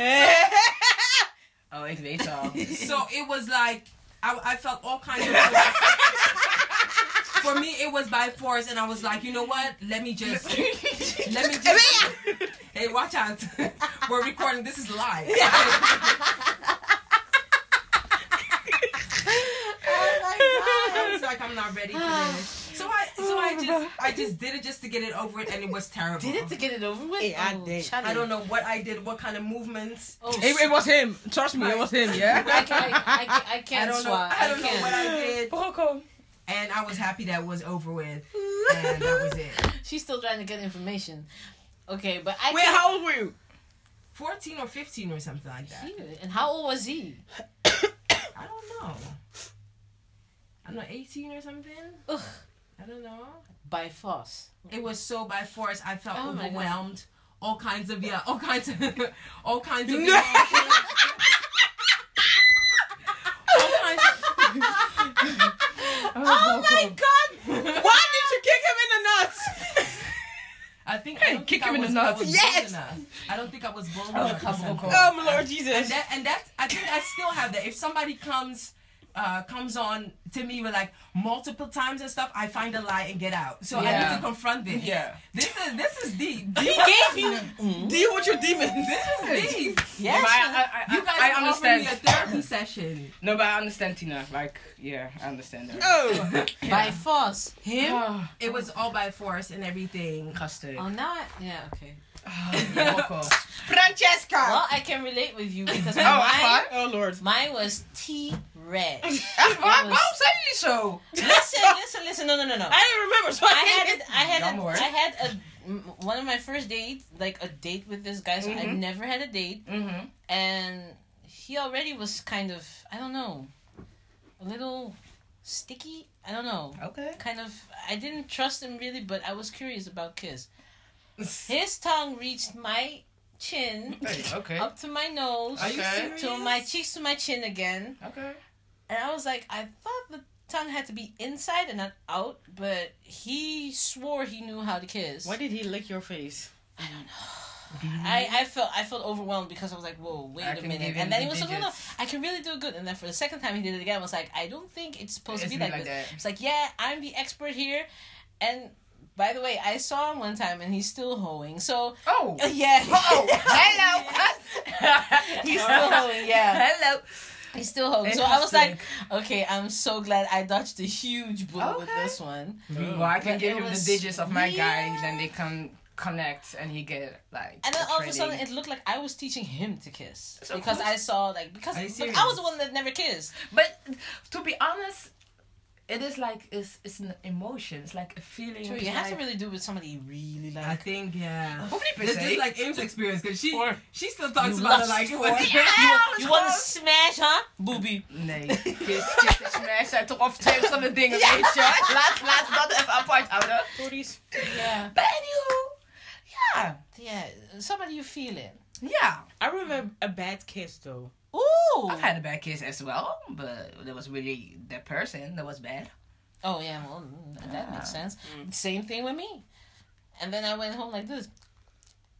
(laughs) Oh, ik weet. (laughs) So (laughs) it was like I, I felt all kinds of. For me, it was by force, and I was like, you know what? Let me just, let me just. hey, watch out! We're recording. This is live. Oh my god! I was like, I'm not ready for (sighs) this. So I so I oh, just I just did it just to get it over it, and it was terrible. Did it to get it over with? Yeah, I Oh, did. Charlie. I don't know what I did, what kind of movements. Oh, It, it was him. Trust me, it was him. Yeah. (laughs) I, can, I, I, can, I I can't don't know. I don't know can't. what I did, (laughs) Boko. and I was happy that it was over with, and (laughs) that was it. She's still trying to get information. Okay, but I Wait, can't. how old were you? Fourteen or fifteen or something like that. And how old was he? (coughs) I don't know. I'm not eighteen or something. Ugh. I don't know. By force. It was so by force. I felt Oh overwhelmed. All kinds of yeah, all kinds of (laughs) all kinds of (laughs) No. emotions. all kinds of, Oh, oh my god! Why did you kick him in the nuts? I think Hey, I don't kick think him I in the nuts. Yes! I don't think I was bold Oh, enough. or come something. on. Oh my Lord Jesus. and that and that I think I still have that. If somebody comes uh comes on to me with like multiple times and stuff, I find a lie and get out. So I need to confront this. Yeah. This is this is deep. he gave you mm-hmm. deal with your demons. This is deep. Yes. I, I, I, You guys I are offering understand. me a therapy session. No, but I understand Tina. Like, yeah, I understand that. Oh. By force. Him? Oh, It was all by force and everything. custard. Oh, now I, yeah, okay. Ah, Boko. (laughs) Francesca. Well, I can relate with you because (laughs) Oh, mine, echt? Oh Lord. mine was T red. Waarom zijn jullie zo? listen, listen, listen. No, no, no, no. (laughs) I didn't remember. So I, I had it. I had a, I had a m- one of my first dates, like a date with this guy. So I Mhm. never had a date, Mm-hmm. and he already was kind of I don't know, a little sticky. I don't know. Okay. Kind of. I didn't trust him really, but I was curious about kiss. His tongue reached my chin, Hey, okay. up to my nose, Okay. to my cheeks to my chin again. Okay. And I was like, I thought the tongue had to be inside and not out, but he swore he knew how to kiss. Why did he lick your face? I don't know. I, I felt I felt overwhelmed because I was like, whoa, wait I a minute. And then he was like, no, no. I can really do good. And then for the second time he did it again, I was like, I don't think it's supposed It's to be like, like this. that. It's like, yeah, I'm the expert here. And by the way, I saw him one time and he's still hoeing. So, Oh. uh, (laughs) yeah. Oh, (laughs) hello. (laughs) he's still hoeing, yeah. Hello. He's still hoeing. So I was Interesting. like, okay, I'm so glad I dodged a huge bullet with this one. Well, I can But give it him the digits of my guy, then they can connect and he get like. And then a all of a sudden, it looked like I was teaching him to kiss So because cool. I saw like because Are I was the one that never kissed. But to be honest, it is like it's it's an emotion. It's like a feeling. True, you have to really do with somebody you really like. I think yeah. Oh, Niet per It's se. just like Ames experience because she Or she still talks about it like it (laughs) was. it. Yeah, you want, you want to smash, huh, booby? Nee, (laughs) kiss, kiss smash zijn toch (laughs) of twee verschillende dingen, weet je? Laat, laat dat even apart houden. Tories. Yeah, But anywho, yeah. yeah. Somebody you feeling? Yeah. I remember a bad kiss though. Ooh. I've had a bad kiss as well, but that was really that person that was bad. Oh yeah, well mm, that Yeah. makes sense. Same thing with me. And then I went home like this.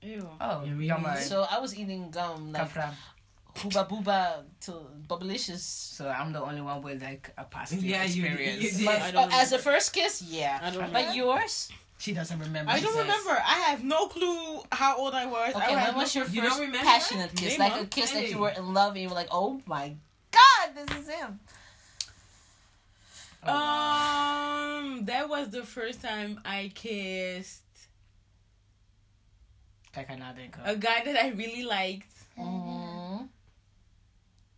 Ew. Oh, Yeah. So I was eating gum like Kafra. Hubba Bubba till bubblicious. So I'm the only one with like a positive Yeah, you- experience. you did. But I don't oh, as a first kiss, yeah. I don't But remember. yours? She doesn't remember. I don't says. remember. I have no clue how old I was. Okay, I when was no- your You first don't passionate kiss? Name Like a one. kiss that you were in love and you were like, oh my god, this is him. Um, that was the first time I kissed Kijk haar nadenken. a guy that I really liked. Mhm.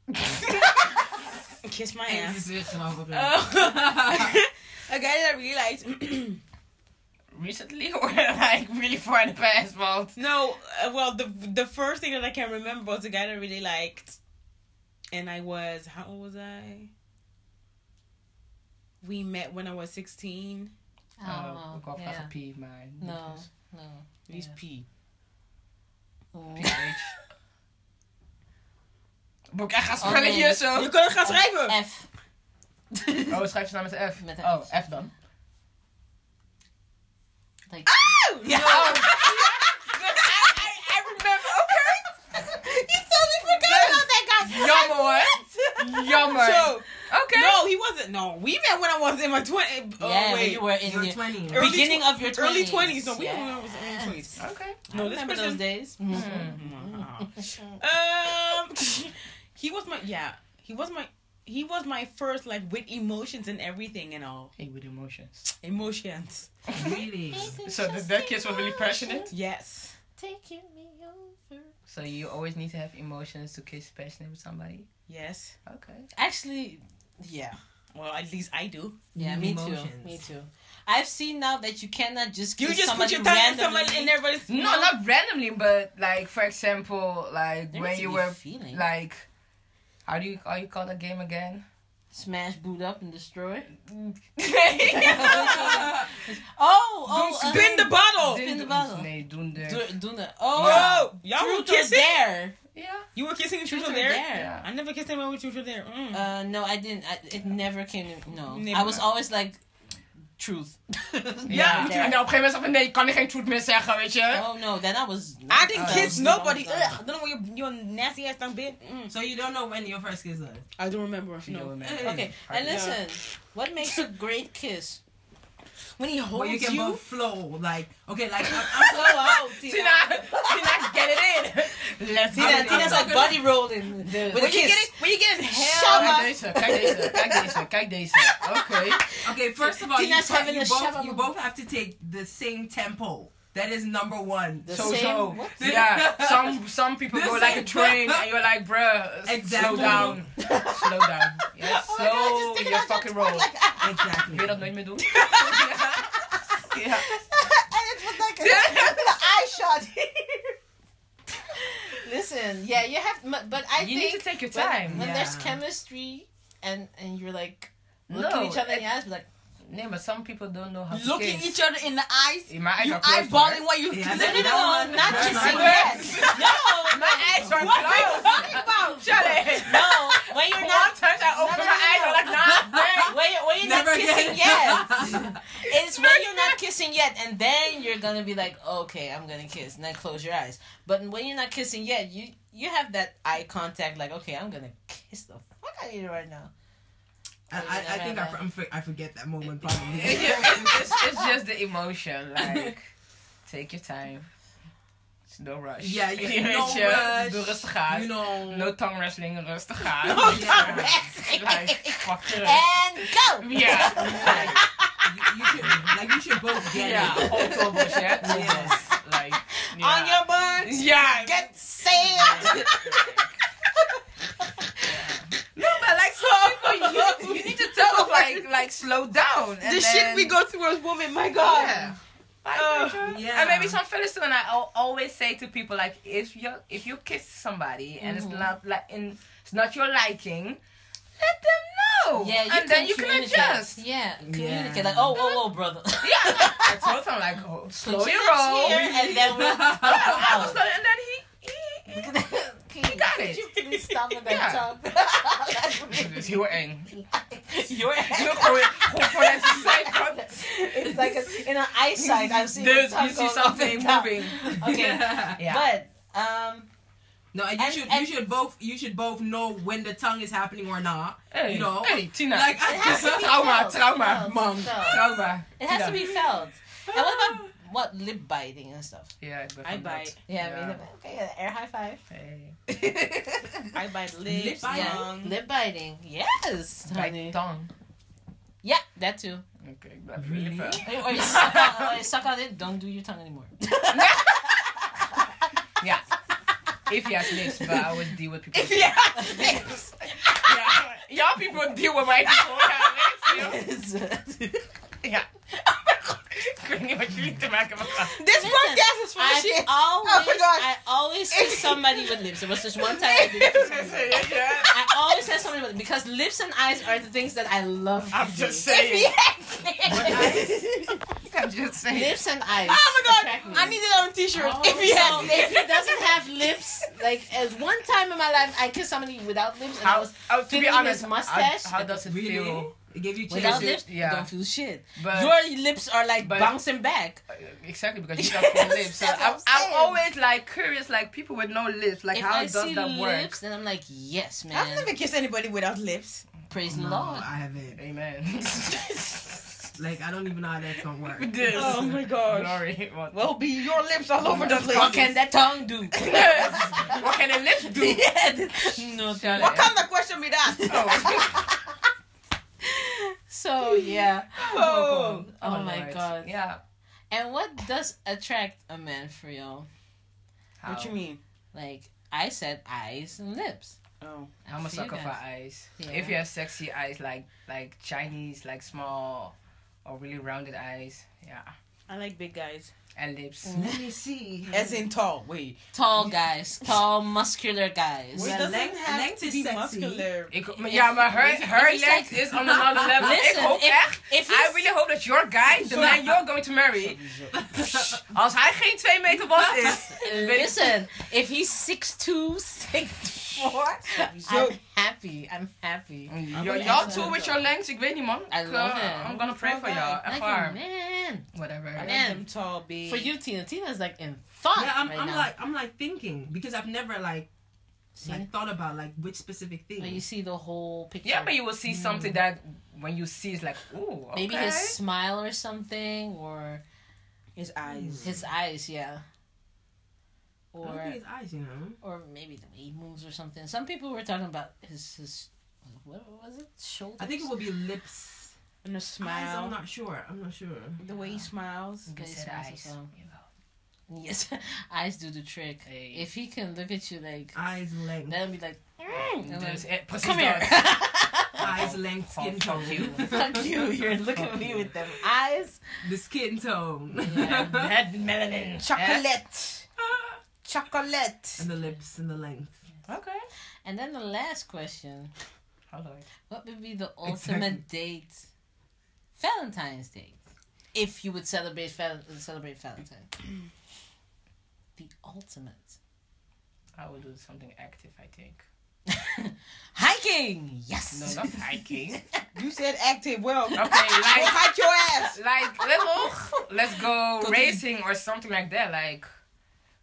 (laughs) Kiss my ass. is weer grappig. A guy that I really liked. (clears throat) Recently (laughs) or like really far in the past? Want no, uh, well, the the first thing that I can remember was a guy that I really liked, and I was how old was I? We met when I was sixteen. Oh, uh, ik wou yeah. vragen P, maar niet No, dus. no. Wie is Yeah. P? Oh. PH. Moet (laughs) ik echt gaan Oh, spelletje nee. zo? Je kunt het gaan schrijven. F. Oh, schrijf je nou met de F? Met de oh, F. F dan. Like, Ja. Oh. (laughs) (laughs) I, I remember, okay. you totally forgot about that guy. Jammer hoor. Jammer. So Okay. no, he wasn't. No, we met when I was in my twenty. Uh, oh, yeah, wait. you were in You're your 20. Early beginning tw- of your 20s. early twenties. No, we yeah. met when I was in early twenties. Okay. No, I this remember person. those days. Mm-hmm. Mm-hmm. Mm-hmm. (laughs) Um, he was my yeah. He was my he was my first like with emotions and everything and all Hey, with emotions. emotions. Really? So the, that kiss was really passionate. Yes. Taking me over. So you always need to have emotions to kiss passionate with somebody. Yes. Okay. Actually, yeah. Well, at least I do. Yeah, me need too. Me too. I've seen now that you cannot just You kiss just put your tongue in randomly. somebody in there, but it's No, not randomly, but like for example, like There when you were feeling. like, how do you how you call that game again? Smash, boot up, and destroy. (laughs) (laughs) oh, Oh, spin the bottle. Spin the bottle. Nee, doen de. Do, do the, oh, Oh, y'all were kissing. dare. Yeah. You were kissing truth, Truth or or dare? dare. Yeah. I never kissed anyone with truth or dare. Mm. Uh, no, I didn't. I, it never came to no. Never. I was always like, truth. (laughs) Ja, en dan op een gegeven moment van nee, ik kan geen truth meer zeggen, weet je. Oh no, then I was. I didn't uh, kiss nobody. Ugh, I don't know where your, your nasty ass done been. Mm. So you don't know when your first kiss was? I don't remember. You know, No. man. Okay, and Yeah. listen, what makes a great kiss? When he holds Where you can you, both flow, like okay, like (laughs) I'm, I'm Flow out, Tina, Tina, get it in. Let's Tina, I'm- Tina's I'm like body rolling with when you kiss. get it, when you get it, Shut hell. up. Kijk deze, kijk deze, kijk deze, kijk deze. Oké. Okay, first of all, you, Tina's both- having you a both you both have to take the same tempo. That is number one. The So same- so. what? Yeah, some (laughs) some people The go like a train and you're like, bruh, slow down. Slow down. Yeah, (laughs) Oh my God, slow just take it your fucking (laughs) roll. like- ah. exactly. Wil je dat nooit meer doen? Ja. and it was like a, an eye shot. Listen, yeah, you have, but but I think You think need to take your when- time. when, there's Yeah. chemistry and and you're like looking No, each other in the eyes, like Nee, but some people don't know how to Looking each other in the eyes. Yeah, my eyes You are closed, eyeballing right? while you Yeah, no, that- no, no, not kissing (laughs) yet. No, My eyes are What are you closed. talking about? Shut it. (laughs) no, when you're not Sometimes I open no, my no, eyes. I'm like, nah, (laughs) when you're, when you're Never not kissing yet. It's when you're not kissing yet, and then you're gonna be like, okay, I'm gonna kiss, and then close your eyes. But when you're not kissing yet, you you have that eye contact, like, okay, I'm gonna kiss the fuck out of you right now. I, I, I think I, for- I forget that moment (laughs) probably. it's, it's just the emotion. Like, take your time. It's no rush. Yeah, yeah, (laughs) Je no weet je, rush. Doe rustig aan. you know. No tongue wrestling, rustig aan. (laughs) No Ja. tongue wrestling. Like, fuck terug. And go. Ja. Like, you, you should like you should both get Ja, it. auto bullshit. Yes. Like, ja. On your buns. Ja. Get saved. Like like slow down. And The then, shit we go through as women, my God. Yeah. Uh, yeah. And maybe some fellas too. And I always say to people like, if you if you kiss somebody and Mhm. it's not like in it's not your liking, let them know. Yeah, you and then you can adjust. Yeah, communicate. Yeah. Like, oh, oh, oh, brother. Yeah. I told him like, oh, slow Put your your roll. and then we'll (laughs) I was (laughs) slow, and then he. he, (laughs) Can you, got could it. you please stop with that Yeah. tongue? That's he really dus heel eng. You're Heel gewoon gewoon vanuit. It's like a, in an eyesight. I'm seeing Dus the tongue you see go something and down. moving. (laughs) Okay, Yeah. but um, No, and you And- should and- you should both you should both know when the tongue is happening or not. Hey, You know, hey, Tina. like it has to be (laughs) Trauma, felt. trauma, Felt, mom. felt. Trauma. It has Tina. to be felt. And what about what lip biting and stuff? Yeah, ik ben I bite. Yeah, Ja. I mean, okay, air high five. Hey. (laughs) I bite lips, Lip biting. Yeah, lip biting. Yes, Bij honey. tong. Yeah, that too. Okay, ik blijf Really? lippen. Or, or you suck out, or you suck out it. Don't do your tongue anymore. (laughs) yeah. If he has lips, but I would deal with people. (laughs) Yeah. Y'all people deal with my people. Ja, lips, joh. Ja. Ik weet niet wat jullie te maken hebben. This Listen, podcast is full of I shit. always, Oh my God. I always kiss somebody with lips. It was just one time I did it for (laughs) I always have somebody with because lips and eyes are the things that I love. I'm do. just saying. (laughs) oh I'm just saying. lips and eyes. Oh my god, me. I need it on a t-shirt. Oh, if he so if he doesn't have lips, like as one time in my life I kissed somebody without lips and I was oh, to be honest, his mustache. How, how does it Really? feel? It gave you without chills. lips, yeah. you don't feel shit. But Your lips are like but- bouncing back. Uh, exactly because you (laughs) have full lips. So I'm, I'm I'm always like curious, like people with no lips, like if how I does see that work? then I'm like, yes, man. I've never kissed anybody without lips. Praise the No, Lord. I haven't. Amen. (laughs) Like I don't even know how that's gonna work. (laughs) This. Oh my god. Glory. Well, be your lips all over the place. What can that tongue do? what can the lips do? no, Shut What kind of question be that? So yeah. (laughs) Oh, oh, oh. Oh, my Lord. god. Yeah. And what does attract a man for y'all? How? What you mean? Like I said, eyes and lips. Oh. I'm a sucker for eyes. Yeah. If you have sexy eyes, like like Chinese, like small or really rounded eyes, yeah, I like big guys. And lips. Let me see. As in tall. Wait. Tall guys, tall, muscular guys. Wait, It doesn't length- have length to is be sexy. muscular. Ik, ja, maar her, if- her if he's length like- is on another level. Listen, ik hoop if- echt. if I really hope that your guy, the man you're going to marry, als hij geen 2 meter was is, Listen, if he's 6'2", 6'4", I'm happy. I'm happy. Mm, Yo- Y'all too with your lengths, ik weet niet man. I Ik, love him. I'm gonna pray for y'all. Echt Like waar. a man. Whatever. I like Man. them tall, big. For you, Tina. Tina's like in thought Yeah, I'm, right I'm now. like I'm like thinking because I've never like see? like thought about like which specific thing. But you see the whole picture. Yeah, but you will see something mm. that when you see it's like, ooh, okay. Maybe his smile or something, or His eyes. his eyes, yeah. I Or think his eyes, you know. or maybe the way he moves or something. Some people were talking about his his what was it? Shoulders. I think it will be lips. And the Eyes, smile. I'm not sure. I'm not sure. the way he smiles. You Good said smiles eyes. as you know. Yes, (laughs) eyes do the trick. Hey. If he can look at you like, Eyes, length. then be like, mm, and like, come here. (laughs) eyes, length, skin Fuck tone. you. (laughs) Fuck you! You're looking at me with them eyes. the skin tone. Yeah, that melanin. Chocolate. Chocolate. and the lips and the length. Okay. And then the last question: Hallo. What would be the ultimate date? Valentine's date. If you would celebrate val- celebrate Valentine. (clears throat) the ultimate. I would do something active, I think. (laughs) Hiking. Yes. No, not hiking. (laughs) You said active. Well, Okay, go like hide your ass. like little let's go, Go racing or something like that. Like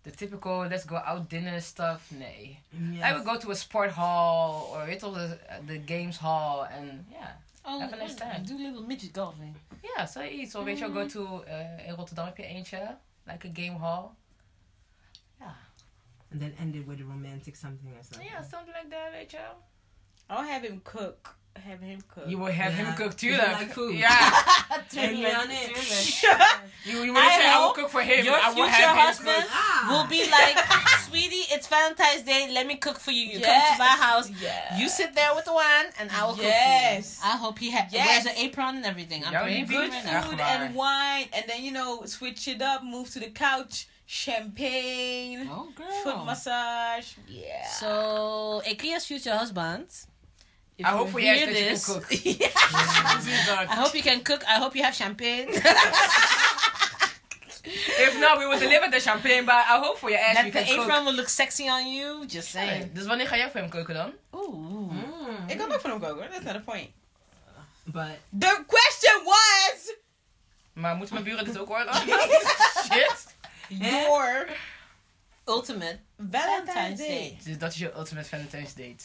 the typical let's go out dinner stuff. Nee. I would go to a sport hall or it was the, uh, the games hall and yeah. Oh, Have a nice time. do little midget golfing. Ja, zoiets. Of weet je wel, go mm-hmm. to, uh, in Rotterdam heb je eentje, like a game hall. Yeah. And then end it with a romantic something or something. Ja, something like that, eh, weet je. I'll have him cook. Have him cook. You will have Yeah. him cook, too, you tuurlijk. like food. Yeah. (laughs) (laughs) Take me on it. (laughs) You, you I will say I will cook for him. your I will future have him husband cook. Ah. will be like, sweetie, it's Valentine's Day. Let me cook for you. You come to my house. Yeah. You sit there with the wine, and I will Yes. cook for you. I hope he ha- Yes. wears an apron and everything. I'm Yeah, praying you for you Good right food Echt and wine, and then you know switch it up. Move to the couch. Champagne. Oh, girl. Foot massage. Yeah. So, Ekia's future husband. I hope we hear this, cook. (laughs) (laughs) I I hope you can cook. I hope you have champagne. (laughs) If not, we will deliver the champagne, but I hope for your ass that you the can cook. apron will look sexy on you. Just saying. Dus wanneer ga jij voor hem koken dan? Ooh. Mm. Ik kan ook van hem koken. That's not the point. But The question was Maar moeten mijn buren dit ook horen? Shit. your Ultimate Valentine's Day. Day. Dus dat is je ultimate Valentine's date.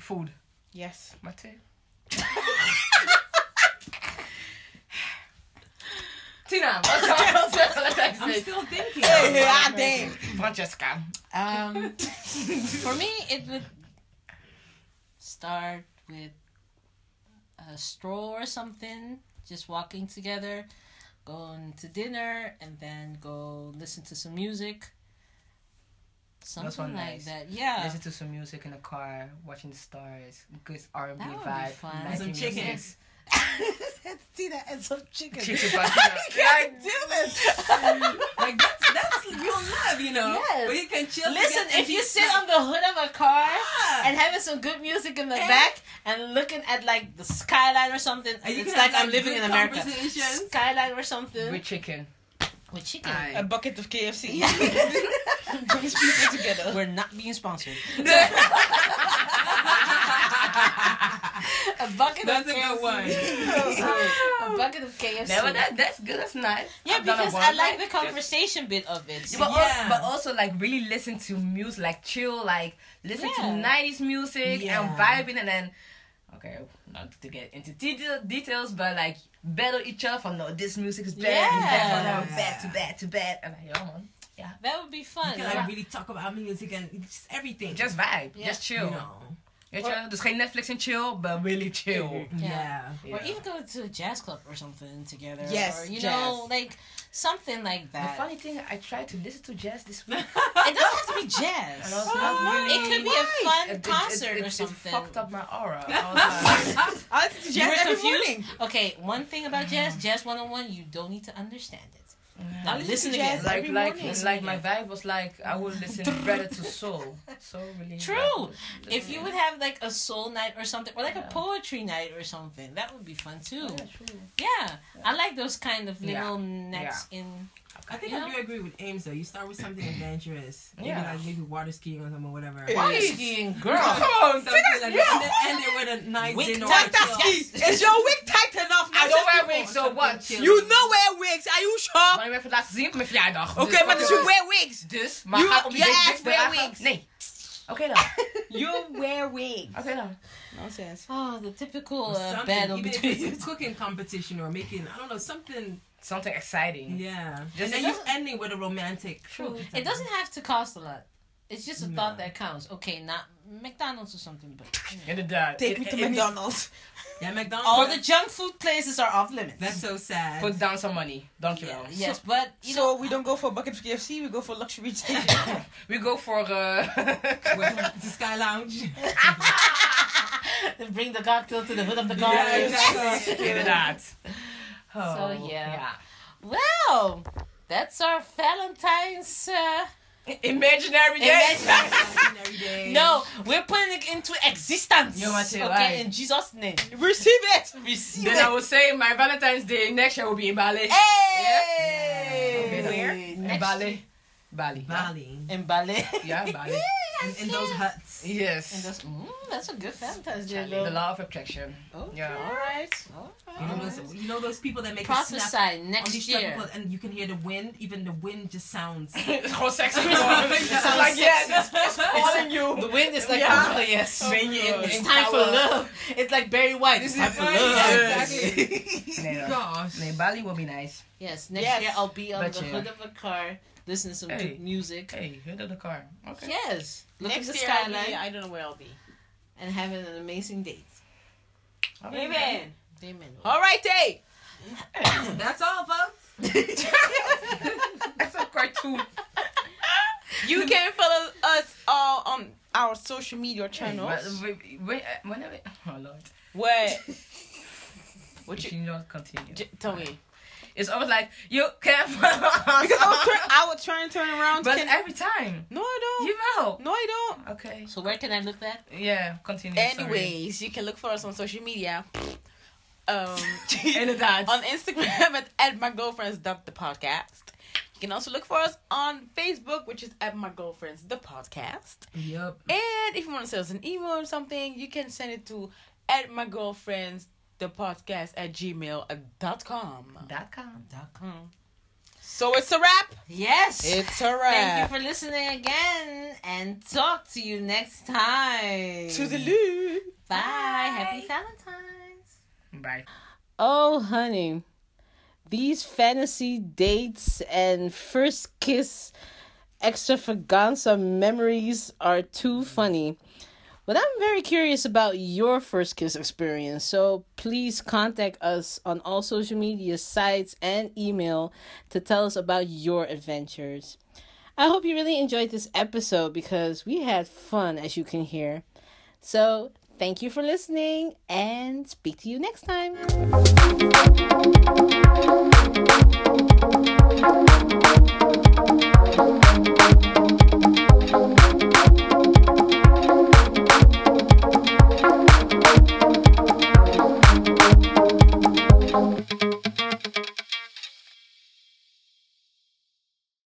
Food. Yes. My twee. Tina, wat is jouw ultimate Valentine's I'm (laughs) still thinking. Hey, ah, damn. Francesca. Um, (laughs) for me, it would start with a stroll or something, just walking together, going to dinner, and then go listen to some music. Something like nice. that. Yeah. Listen to some music in the car, watching the stars, good R&B That would be vibe, fun. liking Some chickens. (laughs) Tina and some chicken. Chicken. (laughs) I do this. (laughs) Like that's that's your love, you know. Yes. Where you can chill. Listen, if you sit like, on the hood of a car ah, and having some good music in the And- back and looking at like the skyline or something, it's can like I'm living in America. Skyline or something With chicken. With chicken. Aye. A bucket of KFC. (laughs) Yeah. (laughs) Brings people together. We're not being sponsored. a bucket That's of a good KFC. one. a bucket of KFC. (laughs) No, but that, that's good. That's nice. yeah, I've because. I like the Just- conversation bit of it. Yeah, but, Yeah. al- but also like really listen to music, like chill, like listen to nineties music Yeah. and vibing, and then okay, not to get into detail, details, but like battle each other for no, this music is bad, Yeah. and that one, bad to bad to bad, and like, yo man, That would be fun. You can like really talk about music and just everything. just vibe, Yeah. just chill. you know. Weet je, dus geen Netflix en chill, but really chill. Mm-hmm. Yeah. Or even go to a jazz club or something together. Yes, Or, you jazz. know, like something like that. The funny thing, I tried to listen to jazz this week. (laughs) It doesn't have to be jazz. And I was not really. It could be a fun It- it- concert it, or it, something. It fucked up my aura. I (laughs) was like, I listen to You jazz were every confused? morning. Okay, one thing about jazz, mm-hmm. jazz 101, you don't need to understand it. Now I listen listen to again. jazz like every like morning. like my vibe was like I would listen (laughs) better to soul. So really True. like, If you would have like a soul night or something, or like a poetry night or something, that would be fun too. Oh, yeah, true. Yeah, I like those kind of Yeah. little necks in. I think You I know? do agree with Ames though. You start with something (clears throat) adventurous. Maybe Yeah. like maybe water skiing or something or whatever. Water skiing, girl. Come on, something like that. And then end it with a nice Wick dinner. tight, yes. Is your wig tight enough? I don't wear wigs, so what? chill. You know wear wigs. Are you sure? Maar je hebt het laten zien op mijn verjaardag. Oké, Dus maar dus fuck you wear wigs. Dus, maar You- ga op die your wigs ass wear wigs. Nee. Oké dan. You wear wigs. Oké dan. Nonsense. Oh, the typical Or uh, something, battle even if between it's a (laughs) cooking competition or making I don't know something. Something exciting. Yeah, Just- and then you doesn't- ending with a romantic. True. It doesn't have to cost a lot. It's just a No. thought that counts. Okay, not McDonald's or something, but you know. Inderdaad. Take It- me to it- it- McDonald's. (laughs) Yeah, McDonald's. all the junk food places are off limits. That's so sad. Put down some money. Dankjewel. yes, but you so know, we don't go for a bucket of KFC. We go for luxury station. (laughs) We go for... Uh, (laughs) the Sky Lounge. bring the cocktail to the hood of the car. Yeah, exactly. Inderdaad. So, Oh, yeah. Well, that's our Valentine's. Uh, Imaginary day. (laughs) Imaginary day. no, we're putting it into existence. Yo, okay, in Jesus' name. Receive it. Receive it. Then it. I will say my Valentine's Day next year will be in Bali. Hey! Where? Next In Bali. Bali. Bali. In Bali. Yeah, Bali. (laughs) In, in those huts. And Yes. that's, mm, that's a good Valentine's Day. The law of attraction. Okay, Yeah. all right. All You know those. You know those people that make a snap Prophesy on next these year. people, and you can hear the wind. Even the wind just sounds. (laughs) It's gewoon sexy. (laughs) sounds It's like, yes, it's, it's calling you. The wind is like, Yeah. oh, yes. When you in- it's in time for love. It's like Barry White. It's time for right, love. yeah, exactly. (laughs) Nee, no. Gosh. nee, Bali will be nice. Yes, next Yes. year I'll be on But the yeah. hood of a car, listening to some Hey. good music. Hey, hood of the car. Okay. Yes, look Next at the year, I'll skyline be- I don't know where I'll be. and having an amazing date. Okay. Amen. Amen. All right, hey. (coughs) That's all, folks. (laughs) That's a cartoon. You can follow us all on our social media Hey, channels. maar uh, we- we- Whenever. Oh lord. What? What you should not continue. J- tell me. It's always like you can't. (laughs) Because I was, turn- I was trying to turn around. But can- every time. no, I don't. You will. No, I don't. Okay. So where can I look that? Yeah, continue. sorry. Anyways, you can look for us on social media. Um, (laughs) Inderdaad. on Instagram (laughs) at, at my girlfriends the podcast. You can also look for us on Facebook, which is at my girlfriends the podcast. Yep. And if you want to send us an email or something, you can send it to at my girlfriends the podcast at gmail.com. Uh, dot com. Dot com. So it's a wrap. Yes. It's a wrap. Thank you for listening again, and talk to you next time. to the loop. Bye. Happy Valentine's. Bye. Oh, honey. These fantasy dates and first kiss extravaganza memories are too funny. But I'm very curious about your first kiss experience, so please contact us on all social media sites and email to tell us about your adventures. I hope you really enjoyed this episode because we had fun, as you can hear. So, thank you for listening and speak to you next time.